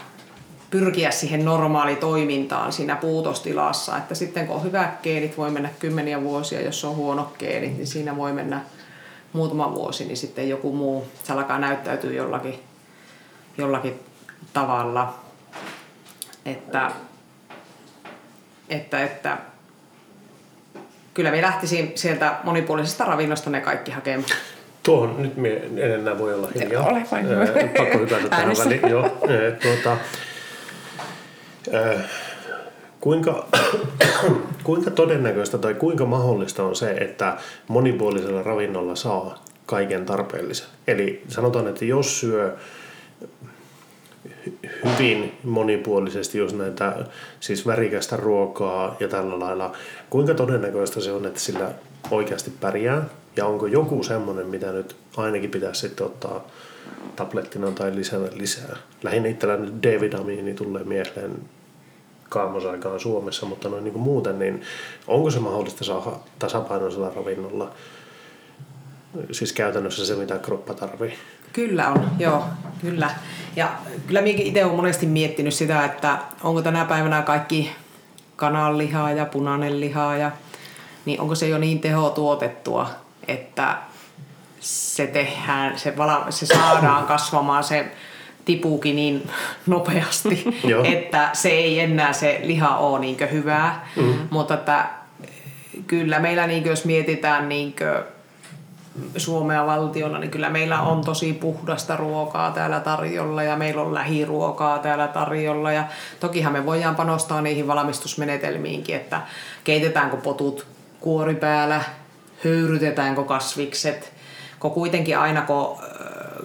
pyrkiä siihen normaalitoimintaan siinä puutostilassa. Että sitten kun on hyvät geenit, voi mennä kymmeniä vuosia, jos on huono geenit, niin siinä voi mennä muutama vuosi, niin sitten joku muu, se alkaa näyttäytyä jollakin, jollakin tavalla. Että, että, että kyllä me lähtisin sieltä monipuolisesta ravinnosta ne kaikki hakemaan. Tuohon nyt me en enää voi olla hiljaa. Ole vain. Pakko hypätä tähän väliin. Joo, tuota, äh, kuinka, kuinka todennäköistä tai kuinka mahdollista on se, että monipuolisella ravinnolla saa kaiken tarpeellisen? Eli sanotaan, että jos syö hyvin monipuolisesti jos näitä siis värikästä ruokaa ja tällä lailla. Kuinka todennäköistä se on, että sillä oikeasti pärjää? Ja onko joku semmoinen, mitä nyt ainakin pitäisi sitten ottaa tablettina tai lisätä lisää? Lähinnä itsellä nyt D-vitamiini tulee mieleen kaamosaikaan Suomessa, mutta noin niin kuin muuten, niin onko se mahdollista saada tasapainoisella ravinnolla siis käytännössä se, mitä kroppa tarvii? Kyllä on, joo, kyllä. Ja kyllä minäkin itse olen monesti miettinyt sitä, että onko tänä päivänä kaikki kananlihaa ja punainen lihaa ja niin onko se jo niin tehotuotettua, että se tehdään, se, vala, se saadaan kasvamaan se tipuukin niin nopeasti, että se ei enää se liha ole niin hyvää. Mm. Mutta että kyllä meillä, niin jos mietitään niin Suomea valtiona, niin kyllä meillä on tosi puhdasta ruokaa täällä tarjolla ja meillä on lähiruokaa täällä tarjolla. Ja tokihan me voidaan panostaa niihin valmistusmenetelmiinkin, että keitetäänkö potut kuori päällä, höyrytetäänkö kasvikset, kun kuitenkin aina kun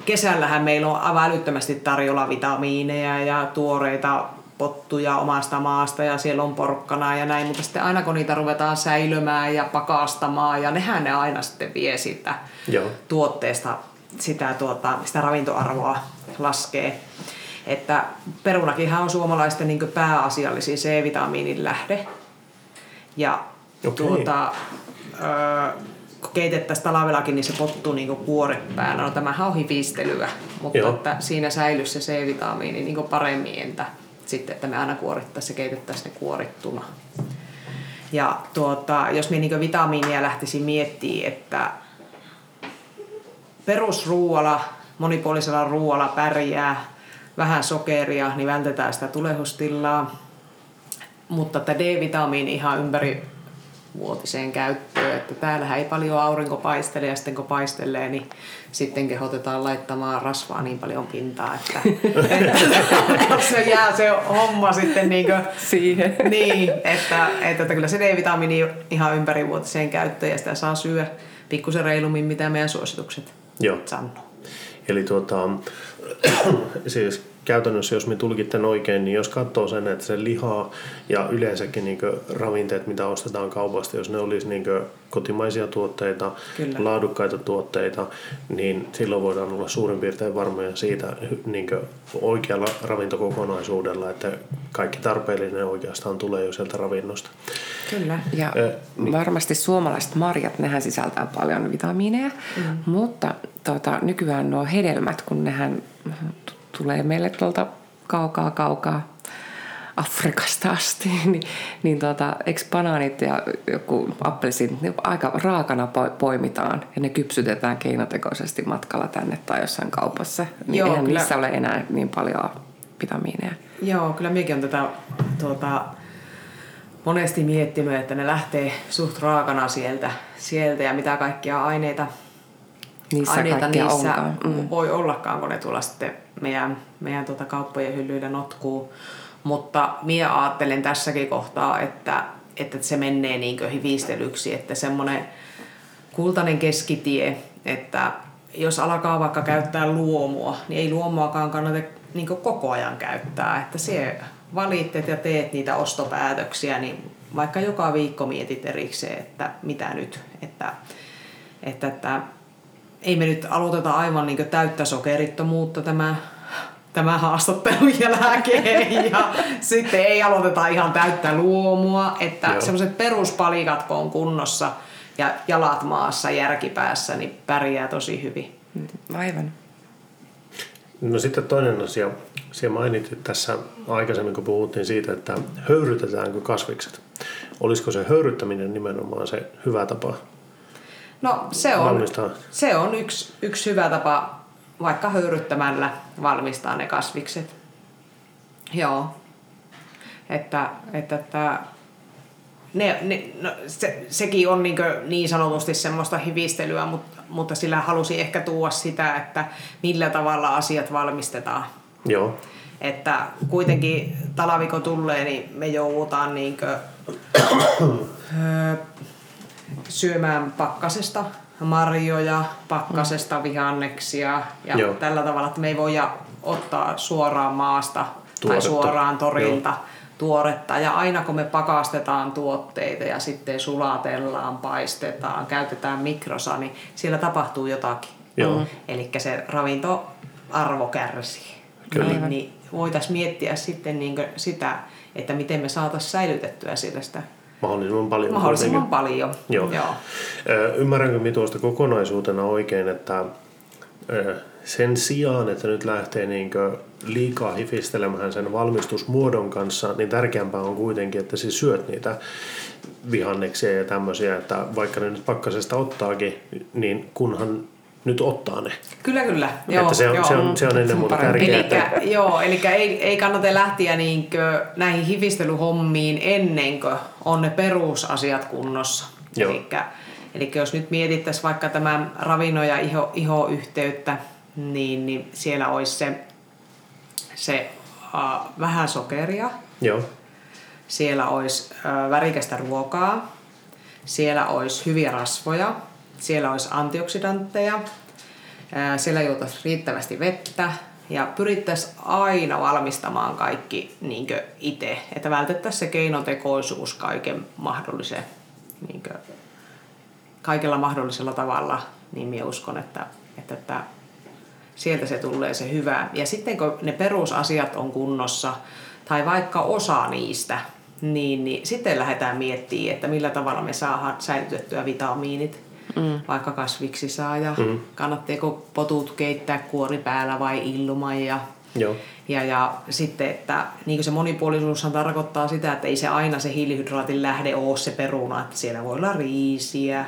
kesällähän meillä on aivan älyttömästi tarjolla vitamiineja ja tuoreita pottuja omasta maasta ja siellä on porkkana ja näin, mutta sitten aina kun niitä ruvetaan säilymään ja pakastamaan ja nehän ne aina sitten vie siitä Joo. tuotteesta sitä, tuota, sitä ravintoarvoa laskee. Että perunakinhan on suomalaisten niin pääasiallisin C-vitamiinin lähde. Ja okay. tuota, keitettäisiin talvellakin, niin se pottuu niin kuore päällä. No tämähän on hivistelyä, mutta Joo. että siinä säilyy se C-vitamiini niin paremmin entä sitten, että me aina kuorittaisiin ja keitettäisiin ne kuorittuna. Ja tuota, jos me niin vitamiinia lähtisi miettimään, että perusruualla, monipuolisella ruoalla pärjää, vähän sokeria, niin vältetään sitä tulehustillaa. Mutta että D-vitamiini ihan ympäri vuotiseen käyttöön. Että täällähän ei paljon aurinko paistele ja sitten kun paistelee, niin sitten kehotetaan laittamaan rasvaa niin paljon pintaa, että, että se jää se homma sitten niin kuin, siihen. Niin, että, että, että kyllä se D-vitamiini ihan ympärivuotiseen käyttöön ja sitä saa syödä pikkusen reilummin, mitä meidän suositukset Joo. sanoo. Eli tuota, siis käytännössä, jos me tulkitten oikein, niin jos katsoo sen, että se liha ja yleensäkin niin ravinteet, mitä ostetaan kaupasta, jos ne olisi niin kotimaisia tuotteita, Kyllä. laadukkaita tuotteita, niin silloin voidaan olla suurin piirtein varmoja siitä niin oikealla ravintokokonaisuudella, että kaikki tarpeellinen oikeastaan tulee jo sieltä ravinnosta. Kyllä, ja äh, niin. varmasti suomalaiset marjat, nehän sisältää paljon vitamiineja, mm. mutta tota, nykyään nuo hedelmät, kun nehän tulee meille tuolta kaukaa kaukaa Afrikasta asti, niin, niin tota, eikö banaanit ja joku appelsiinit niin aika raakana poimitaan ja ne kypsytetään keinotekoisesti matkalla tänne tai jossain kaupassa. Niin Joo, eihän kyllä. niissä ole enää niin paljon vitamiineja. Joo, kyllä minäkin on tätä tuota, monesti miettinyt, että ne lähtee suht raakana sieltä, sieltä ja mitä kaikkia aineita niissä, aineita niissä mm. voi ollakaan, kun ne tuolla sitten meidän, meidän tuota kauppojen hyllyillä notkuu. Mutta minä ajattelen tässäkin kohtaa, että, että se menee niin hivistelyksi, että semmoinen kultainen keskitie, että jos alkaa vaikka käyttää luomua, niin ei luomuakaan kannata niin koko ajan käyttää. Että se valittet ja teet niitä ostopäätöksiä, niin vaikka joka viikko mietit erikseen, että mitä nyt. Että, että, että ei me nyt aloiteta aivan niin täyttä sokerittomuutta tämä, tämä haastattelun jälkeen ja sitten ei aloiteta ihan täyttä luomua, että semmoiset peruspalikat kun on kunnossa ja jalat maassa järkipäässä, niin pärjää tosi hyvin. Aivan. No sitten toinen asia. Siellä mainitit tässä aikaisemmin, kun puhuttiin siitä, että höyrytetäänkö kasvikset. Olisiko se höyryttäminen nimenomaan se hyvä tapa No se on, valmistaa. se on yksi, yksi hyvä tapa vaikka höyryttämällä valmistaa ne kasvikset. Joo. Että, että, että ne, ne, no, se, sekin on niin, niin sanotusti semmoista hivistelyä, mutta, mutta sillä halusi ehkä tuoda sitä, että millä tavalla asiat valmistetaan. Joo. Että kuitenkin talaviko tulee, niin me joudutaan niin kuin, syömään pakkasesta marjoja, pakkasesta mm. vihanneksia ja Joo. tällä tavalla, että me ei voida ottaa suoraan maasta Tuoretta. tai suoraan torilta Joo. tuoretta. Ja aina kun me pakastetaan tuotteita ja sitten sulatellaan, paistetaan, käytetään mikrosa, niin siellä tapahtuu jotakin. Joo. Mm. Eli se ravintoarvo kärsii. Kyllä. Niin, niin voitaisiin miettiä sitten niin sitä, että miten me saataisiin säilytettyä sitä, sitä Mahdollisimman paljon. Mahdollisimman paljon, Joo. Joo. Ymmärränkö minä tuosta kokonaisuutena oikein, että sen sijaan, että nyt lähtee niin liikaa hifistelemään sen valmistusmuodon kanssa, niin tärkeämpää on kuitenkin, että siis syöt niitä vihanneksia ja tämmöisiä, että vaikka ne nyt pakkasesta ottaakin, niin kunhan nyt ottaa ne. Kyllä, kyllä. Joo, että se, on, joo. Se, on, se on ennen muuta tärkeää. Elikkä, että... Joo, eli ei, ei kannata lähteä niinkö näihin hivistelyhommiin ennen kuin on ne perusasiat kunnossa. Eli, eli jos nyt mietittäisiin vaikka tämä ravinno- ja iho, iho-yhteyttä, niin, niin siellä olisi se, se uh, vähän sokeria. Joo. Siellä olisi uh, värikästä ruokaa. Siellä olisi hyviä rasvoja siellä olisi antioksidantteja, siellä juotaisiin riittävästi vettä ja pyrittäisiin aina valmistamaan kaikki niin itse, että vältettäisiin se keinotekoisuus kaiken mahdollisen, niin kuin, kaikella mahdollisella tavalla, niin minä uskon, että, että, että sieltä se tulee se hyvä. Ja sitten kun ne perusasiat on kunnossa, tai vaikka osa niistä, niin, niin sitten lähdetään miettimään, että millä tavalla me saadaan säilytettyä vitamiinit mm. vaikka kasviksi saa ja mm. kannattaako potut keittää kuori päällä vai ilman ja Joo. Ja, ja sitten, että niin se monipuolisuushan tarkoittaa sitä, että ei se aina se hiilihydraatin lähde ole se peruna, että siellä voi olla riisiä,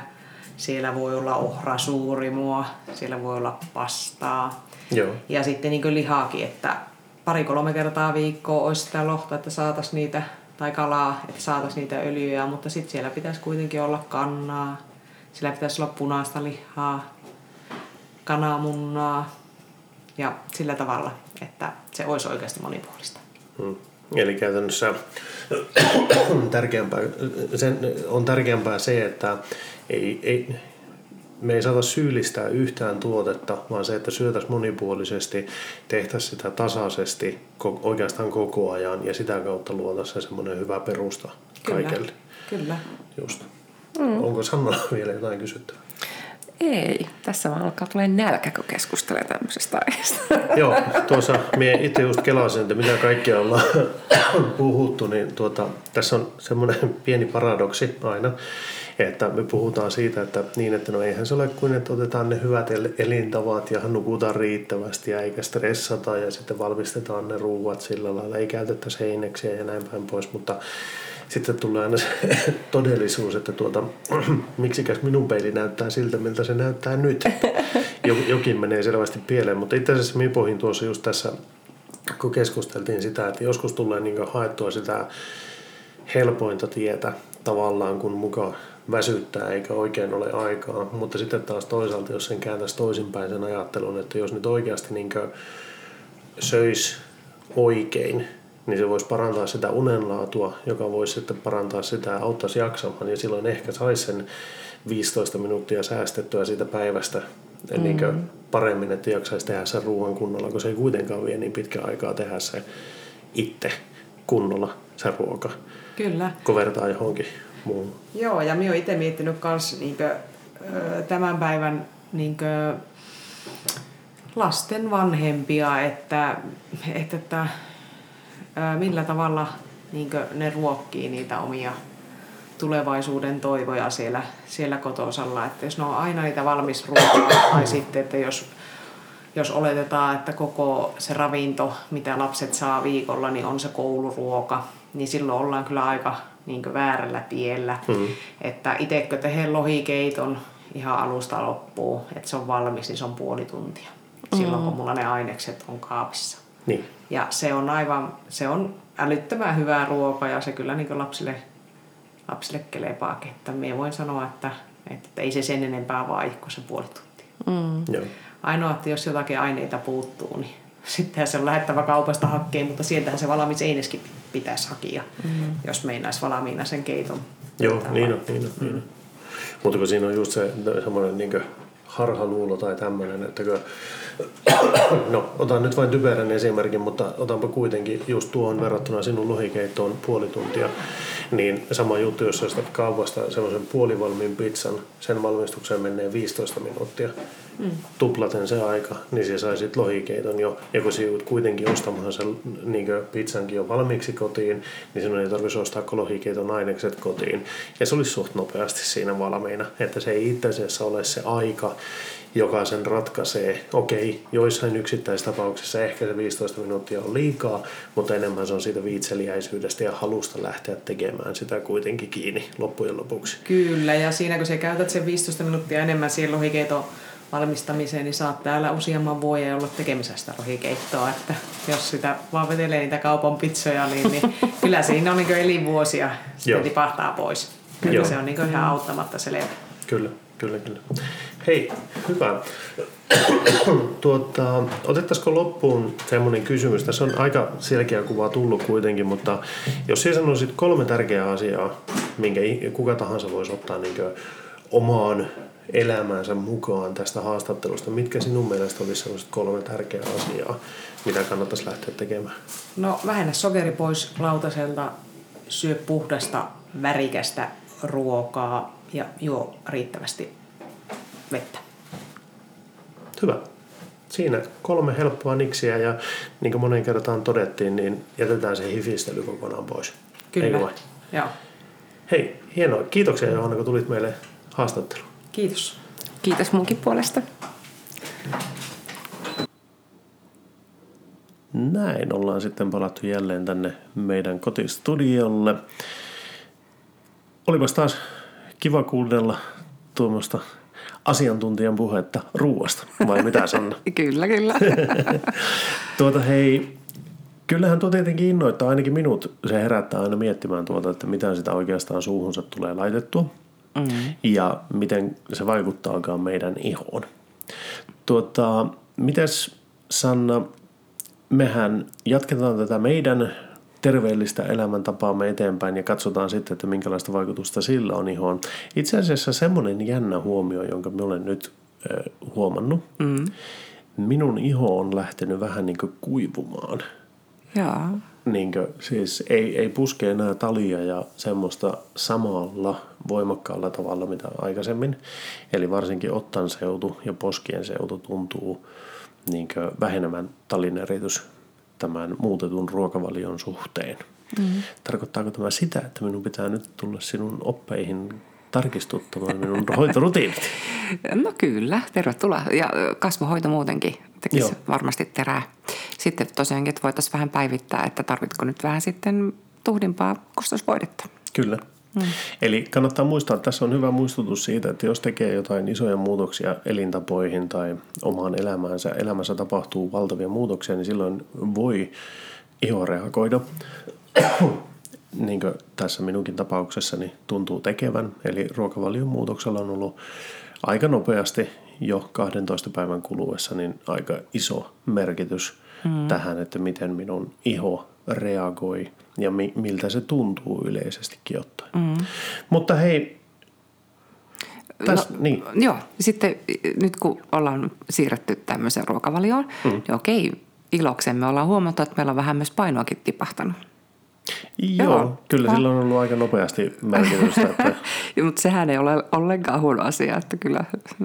siellä voi olla ohrasuurimua, siellä voi olla pastaa. Joo. Ja sitten niin lihaakin, että pari-kolme kertaa viikkoa olisi sitä lohta, että saataisiin niitä, tai kalaa, että saataisiin niitä öljyjä, mutta sitten siellä pitäisi kuitenkin olla kannaa, siellä pitäisi olla punaista lihaa, kananmunnaa ja sillä tavalla, että se olisi oikeasti monipuolista. Hmm. Eli käytännössä tärkeämpää, sen, on tärkeämpää se, että ei, ei, me ei saata syyllistää yhtään tuotetta, vaan se, että syötäisiin monipuolisesti, tehtäisiin sitä tasaisesti oikeastaan koko ajan ja sitä kautta luotaisiin semmoinen hyvä perusta kyllä, kaikelle. Kyllä. Just. Mm. Onko Sanna vielä jotain kysyttävää? Ei, tässä vaan alkaa tulee nälkä, kun keskustelee tämmöisestä aiheesta. Joo, tuossa minä itse just kelasin, että mitä kaikkea ollaan puhuttu, niin tuota, tässä on semmoinen pieni paradoksi aina, että me puhutaan siitä, että niin, että no eihän se ole kuin, että otetaan ne hyvät elintavat ja nukutaan riittävästi ja eikä stressata ja sitten valmistetaan ne ruuat sillä lailla, ei käytetä seineksiä ja näin päin pois, mutta sitten tulee aina se todellisuus, että tuota, miksikäs minun peili näyttää siltä, miltä se näyttää nyt. Jokin menee selvästi pieleen, mutta itse asiassa minä pohin tuossa just tässä, kun keskusteltiin sitä, että joskus tulee niin haettua sitä helpointa tietä tavallaan, kun mukaan väsyttää eikä oikein ole aikaa. Mutta sitten taas toisaalta, jos sen kääntäisi toisinpäin sen ajattelun, että jos nyt oikeasti niin söisi oikein, niin se voisi parantaa sitä unenlaatua, joka voisi sitten parantaa sitä ja auttaisi jaksamaan. Ja silloin ehkä saisi sen 15 minuuttia säästettyä siitä päivästä mm. niin paremmin, että jaksaisi tehdä sen ruoan kunnolla, kun se ei kuitenkaan vie niin pitkä aikaa tehdä se itse kunnolla se ruoka. Kyllä. Kun vertaa johonkin muuhun. Joo, ja minä olen itse miettinyt myös niin tämän päivän niin kuin, lasten vanhempia, että, että, että millä tavalla niin ne ruokkii niitä omia tulevaisuuden toivoja siellä, siellä kotosalla. Että jos ne on aina niitä valmis ruokaa, tai sitten, että jos, jos oletetaan, että koko se ravinto, mitä lapset saa viikolla, niin on se kouluruoka, niin silloin ollaan kyllä aika niin väärällä tiellä. Mm-hmm. Että itsekö tehdä lohikeiton ihan alusta loppuun, että se on valmis, niin se on puoli tuntia. Silloin mm-hmm. kun mulla ne ainekset on kaapissa. Niin. Ja se on aivan, se on älyttömän hyvää ruokaa ja se kyllä niin lapsille, lapsille kelepaa. Että minä voin sanoa, että, että ei se sen enempää vaihko se puoli tuntia. Mm. Joo. Ainoa, että jos jotakin aineita puuttuu, niin sittenhän se on lähettävä kaupasta hakkeen, mutta sieltähän se valmis eineskin pitäisi hakia, mm. jos meinaisi valmiina sen keiton. Joo, niin on, niin on, niin on. Mutta kun siinä on just se semmoinen niin harhaluulo tai tämmöinen, että kun No, otan nyt vain typerän esimerkin, mutta otanpa kuitenkin just tuohon verrattuna sinun lohikeittoon puoli tuntia. Niin sama juttu, jos ostat kaupasta semmoisen puolivalmiin pizzan, sen valmistukseen menee 15 minuuttia. Mm. Tuplaten se aika, niin se saisit lohikeiton jo. Ja kun sinut kuitenkin ostamaan sen niin pizzankin jo valmiiksi kotiin, niin sinun ei tarvitsisi ostaa lohikeiton ainekset kotiin. Ja se olisi suht nopeasti siinä valmiina. Että se ei itse asiassa ole se aika, joka sen ratkaisee. Okei, joissain yksittäistapauksissa ehkä se 15 minuuttia on liikaa, mutta enemmän se on siitä viitseliäisyydestä ja halusta lähteä tekemään sitä kuitenkin kiinni loppujen lopuksi. Kyllä, ja siinä kun sä käytät sen 15 minuuttia enemmän siihen lohikeiton valmistamiseen, niin saat täällä useamman vuoden olla tekemisestä lohikeittoa, että jos sitä vaan vetelee niitä kaupan pizzoja, niin, niin kyllä siinä on niin elinvuosia sitten tipahtaa pois. Kyllä se on niin ihan auttamatta selvä. Kyllä, kyllä, kyllä. Hei, hyvä. tuota, otettaisiko loppuun semmoinen kysymys? Tässä on aika selkeä kuva tullut kuitenkin, mutta jos sinä sanoisit kolme tärkeää asiaa, minkä kuka tahansa voisi ottaa niin omaan elämäänsä mukaan tästä haastattelusta, mitkä sinun mielestä olisi sellaiset kolme tärkeää asiaa, mitä kannattaisi lähteä tekemään? No vähennä sokeri pois lautaselta, syö puhdasta, värikästä ruokaa ja juo riittävästi vettä. Hyvä. Siinä kolme helppoa niksiä ja niin kuin monen kertaan todettiin, niin jätetään se hifistely kokonaan pois. Kyllä. Joo. Hei, hienoa. Kiitoksia Johanna, kun tulit meille haastatteluun. Kiitos. Kiitos munkin puolesta. Näin ollaan sitten palattu jälleen tänne meidän kotistudiolle. Olipas taas kiva kuunnella tuommoista asiantuntijan puhetta ruuasta, vai mitä Sanna? kyllä, kyllä. tuota hei, kyllähän tuo tietenkin innoittaa ainakin minut. Se herättää aina miettimään tuota, että mitä sitä oikeastaan suuhunsa tulee laitettua. Mm-hmm. Ja miten se vaikuttaakaan meidän ihoon. Tuota, mites Sanna, mehän jatketaan tätä meidän terveellistä elämäntapaamme eteenpäin ja katsotaan sitten, että minkälaista vaikutusta sillä on ihoon. Itse asiassa semmoinen jännä huomio, jonka mä olen nyt äh, huomannut. Mm. Minun iho on lähtenyt vähän niin kuin kuivumaan. Jaa. Niin kuin, siis ei, ei puske enää talia ja semmoista samalla voimakkaalla tavalla mitä aikaisemmin. Eli varsinkin ottan seutu ja poskien seutu tuntuu niin vähenemään talineritys tämän muutetun ruokavalion suhteen. Mm. Tarkoittaako tämä sitä, että minun pitää nyt tulla sinun oppeihin tarkistuttamaan minun hoitorutiinit? No kyllä, tervetuloa. Ja kasvohoito muutenkin tekisi Joo. varmasti terää. Sitten tosiaankin, että voitaisiin vähän päivittää, että tarvitko nyt vähän sitten tuhdimpaa kostosvoidetta. Kyllä. Mm. Eli kannattaa muistaa, että tässä on hyvä muistutus siitä, että jos tekee jotain isoja muutoksia elintapoihin tai omaan elämäänsä, elämässä tapahtuu valtavia muutoksia, niin silloin voi iho reagoida. niin kuin tässä minunkin tapauksessani tuntuu tekevän. Eli ruokavalion muutoksella on ollut aika nopeasti jo 12 päivän kuluessa niin aika iso merkitys mm. tähän, että miten minun iho reagoi ja mi- miltä se tuntuu yleisestikin ottaen. Mm. Mutta hei, Täs, no, niin. Joo, sitten nyt kun ollaan siirretty tämmöiseen ruokavalioon, mm. niin okei, iloksemme ollaan huomattu, että meillä on vähän myös painoakin tipahtanut. Joo, Joo. kyllä sillä on ollut aika nopeasti merkitystä. Että... mutta sehän ei ole ollenkaan huono asia, että kyllä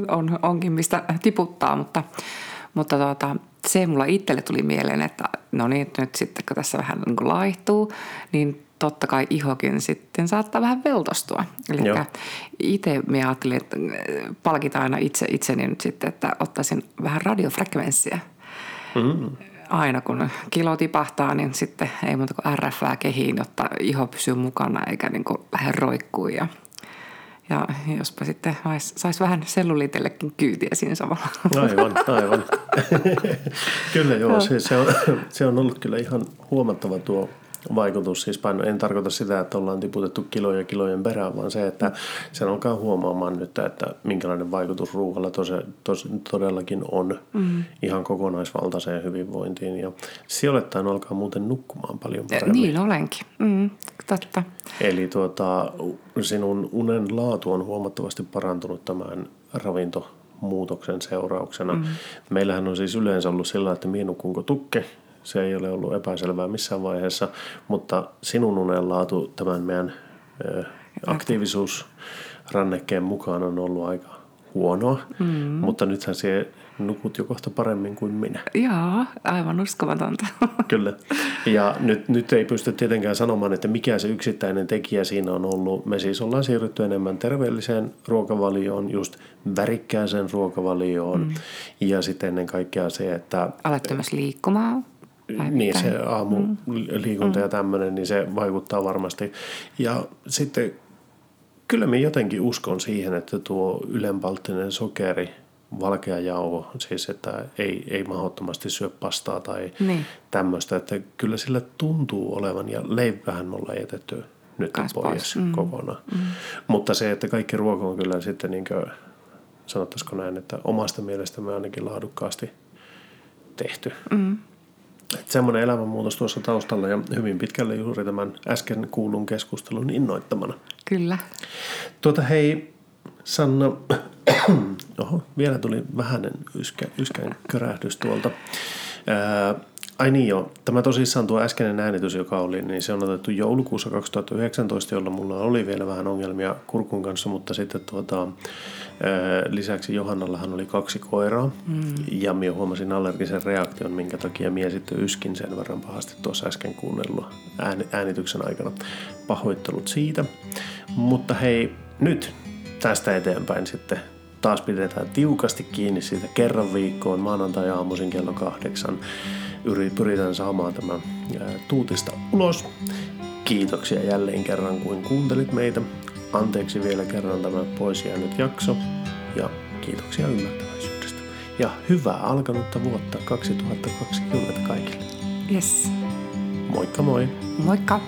on, onkin mistä tiputtaa, mutta, mutta tuota, se mulla itselle tuli mieleen, että no niin, nyt sitten kun tässä vähän niin laihtuu, niin totta kai ihokin sitten saattaa vähän veltostua. Eli itse me ajattelin, että palkitaan aina itse itseni nyt sitten, että ottaisin vähän radiofrekvenssiä. Mm. Aina kun kilo tipahtaa, niin sitten ei muuta kuin RFää kehiin, jotta iho pysyy mukana eikä niin kuin lähde roikkuun. Ja ja jospa sitten saisi vähän selluliitellekin kyytiä siinä samalla. Aivan, aivan. kyllä joo, se, se, on, se on ollut kyllä ihan huomattava tuo vaikutus. Siis paino, en tarkoita sitä, että ollaan tiputettu kiloja kilojen perään, vaan se, että sen alkaa huomaamaan nyt, että minkälainen vaikutus ruoalla tos, tos, todellakin on mm. ihan kokonaisvaltaiseen hyvinvointiin. Ja sijoittain alkaa muuten nukkumaan paljon paremmin. Niin olenkin, mm, totta. Eli tuota, sinun unen laatu on huomattavasti parantunut tämän ravintomuutoksen seurauksena. Mm. Meillähän on siis yleensä ollut sillä, että minä nukunko tukke se ei ole ollut epäselvää missään vaiheessa, mutta sinun unenlaatu tämän meidän aktiivisuusrannekkeen mukaan on ollut aika huonoa, mm. mutta nythän se nukut jo kohta paremmin kuin minä. Joo, aivan uskomatonta. Kyllä. Ja nyt, nyt ei pysty tietenkään sanomaan, että mikä se yksittäinen tekijä siinä on ollut. Me siis ollaan siirrytty enemmän terveelliseen ruokavalioon, just värikkääseen ruokavalioon. Mm. Ja sitten ennen kaikkea se, että... Alettu myös liikkumaan päivittäin. Niin se aamuliikunta mm. ja tämmöinen, niin se vaikuttaa varmasti. Ja sitten kyllä minä jotenkin uskon siihen, että tuo ylenpalttinen sokeri, valkea jauho, siis että ei, ei mahdottomasti syö pastaa tai niin. tämmöistä, että kyllä sillä tuntuu olevan ja leipähän me ollaan jätetty nyt Kas pois, pois. Mm. kokonaan. Mm. Mutta se, että kaikki ruoka on kyllä sitten niin kuin, sanottaisiko näin, että omasta mielestämme ainakin laadukkaasti tehty. Mm. Että semmoinen elämänmuutos tuossa taustalla ja hyvin pitkälle juuri tämän äsken kuulun keskustelun innoittamana. Kyllä. Tuota hei, Sanna, oho, vielä tuli vähäinen yskä, yskän körähdys tuolta. Ää, Ai niin joo, tämä tosissaan tuo äskeinen äänitys, joka oli, niin se on otettu joulukuussa 2019, jolla mulla oli vielä vähän ongelmia kurkun kanssa, mutta sitten tuota, lisäksi Johannallahan oli kaksi koiraa mm. ja minä huomasin allergisen reaktion, minkä takia minä sitten yskin sen verran pahasti tuossa äsken kuunnellut äänityksen aikana. Pahoittelut siitä. Mutta hei, nyt tästä eteenpäin sitten taas pidetään tiukasti kiinni siitä kerran viikkoon maanantai-aamuisin kello kahdeksan. Pyritään saamaan tämä tuutista ulos. Kiitoksia jälleen kerran, kuin kuuntelit meitä. Anteeksi vielä kerran tämä pois jäänyt jakso ja kiitoksia ymmärtäväisyydestä. Ja hyvää alkanutta vuotta 2020 kaikille. Yes. Moikka moi! Moikka!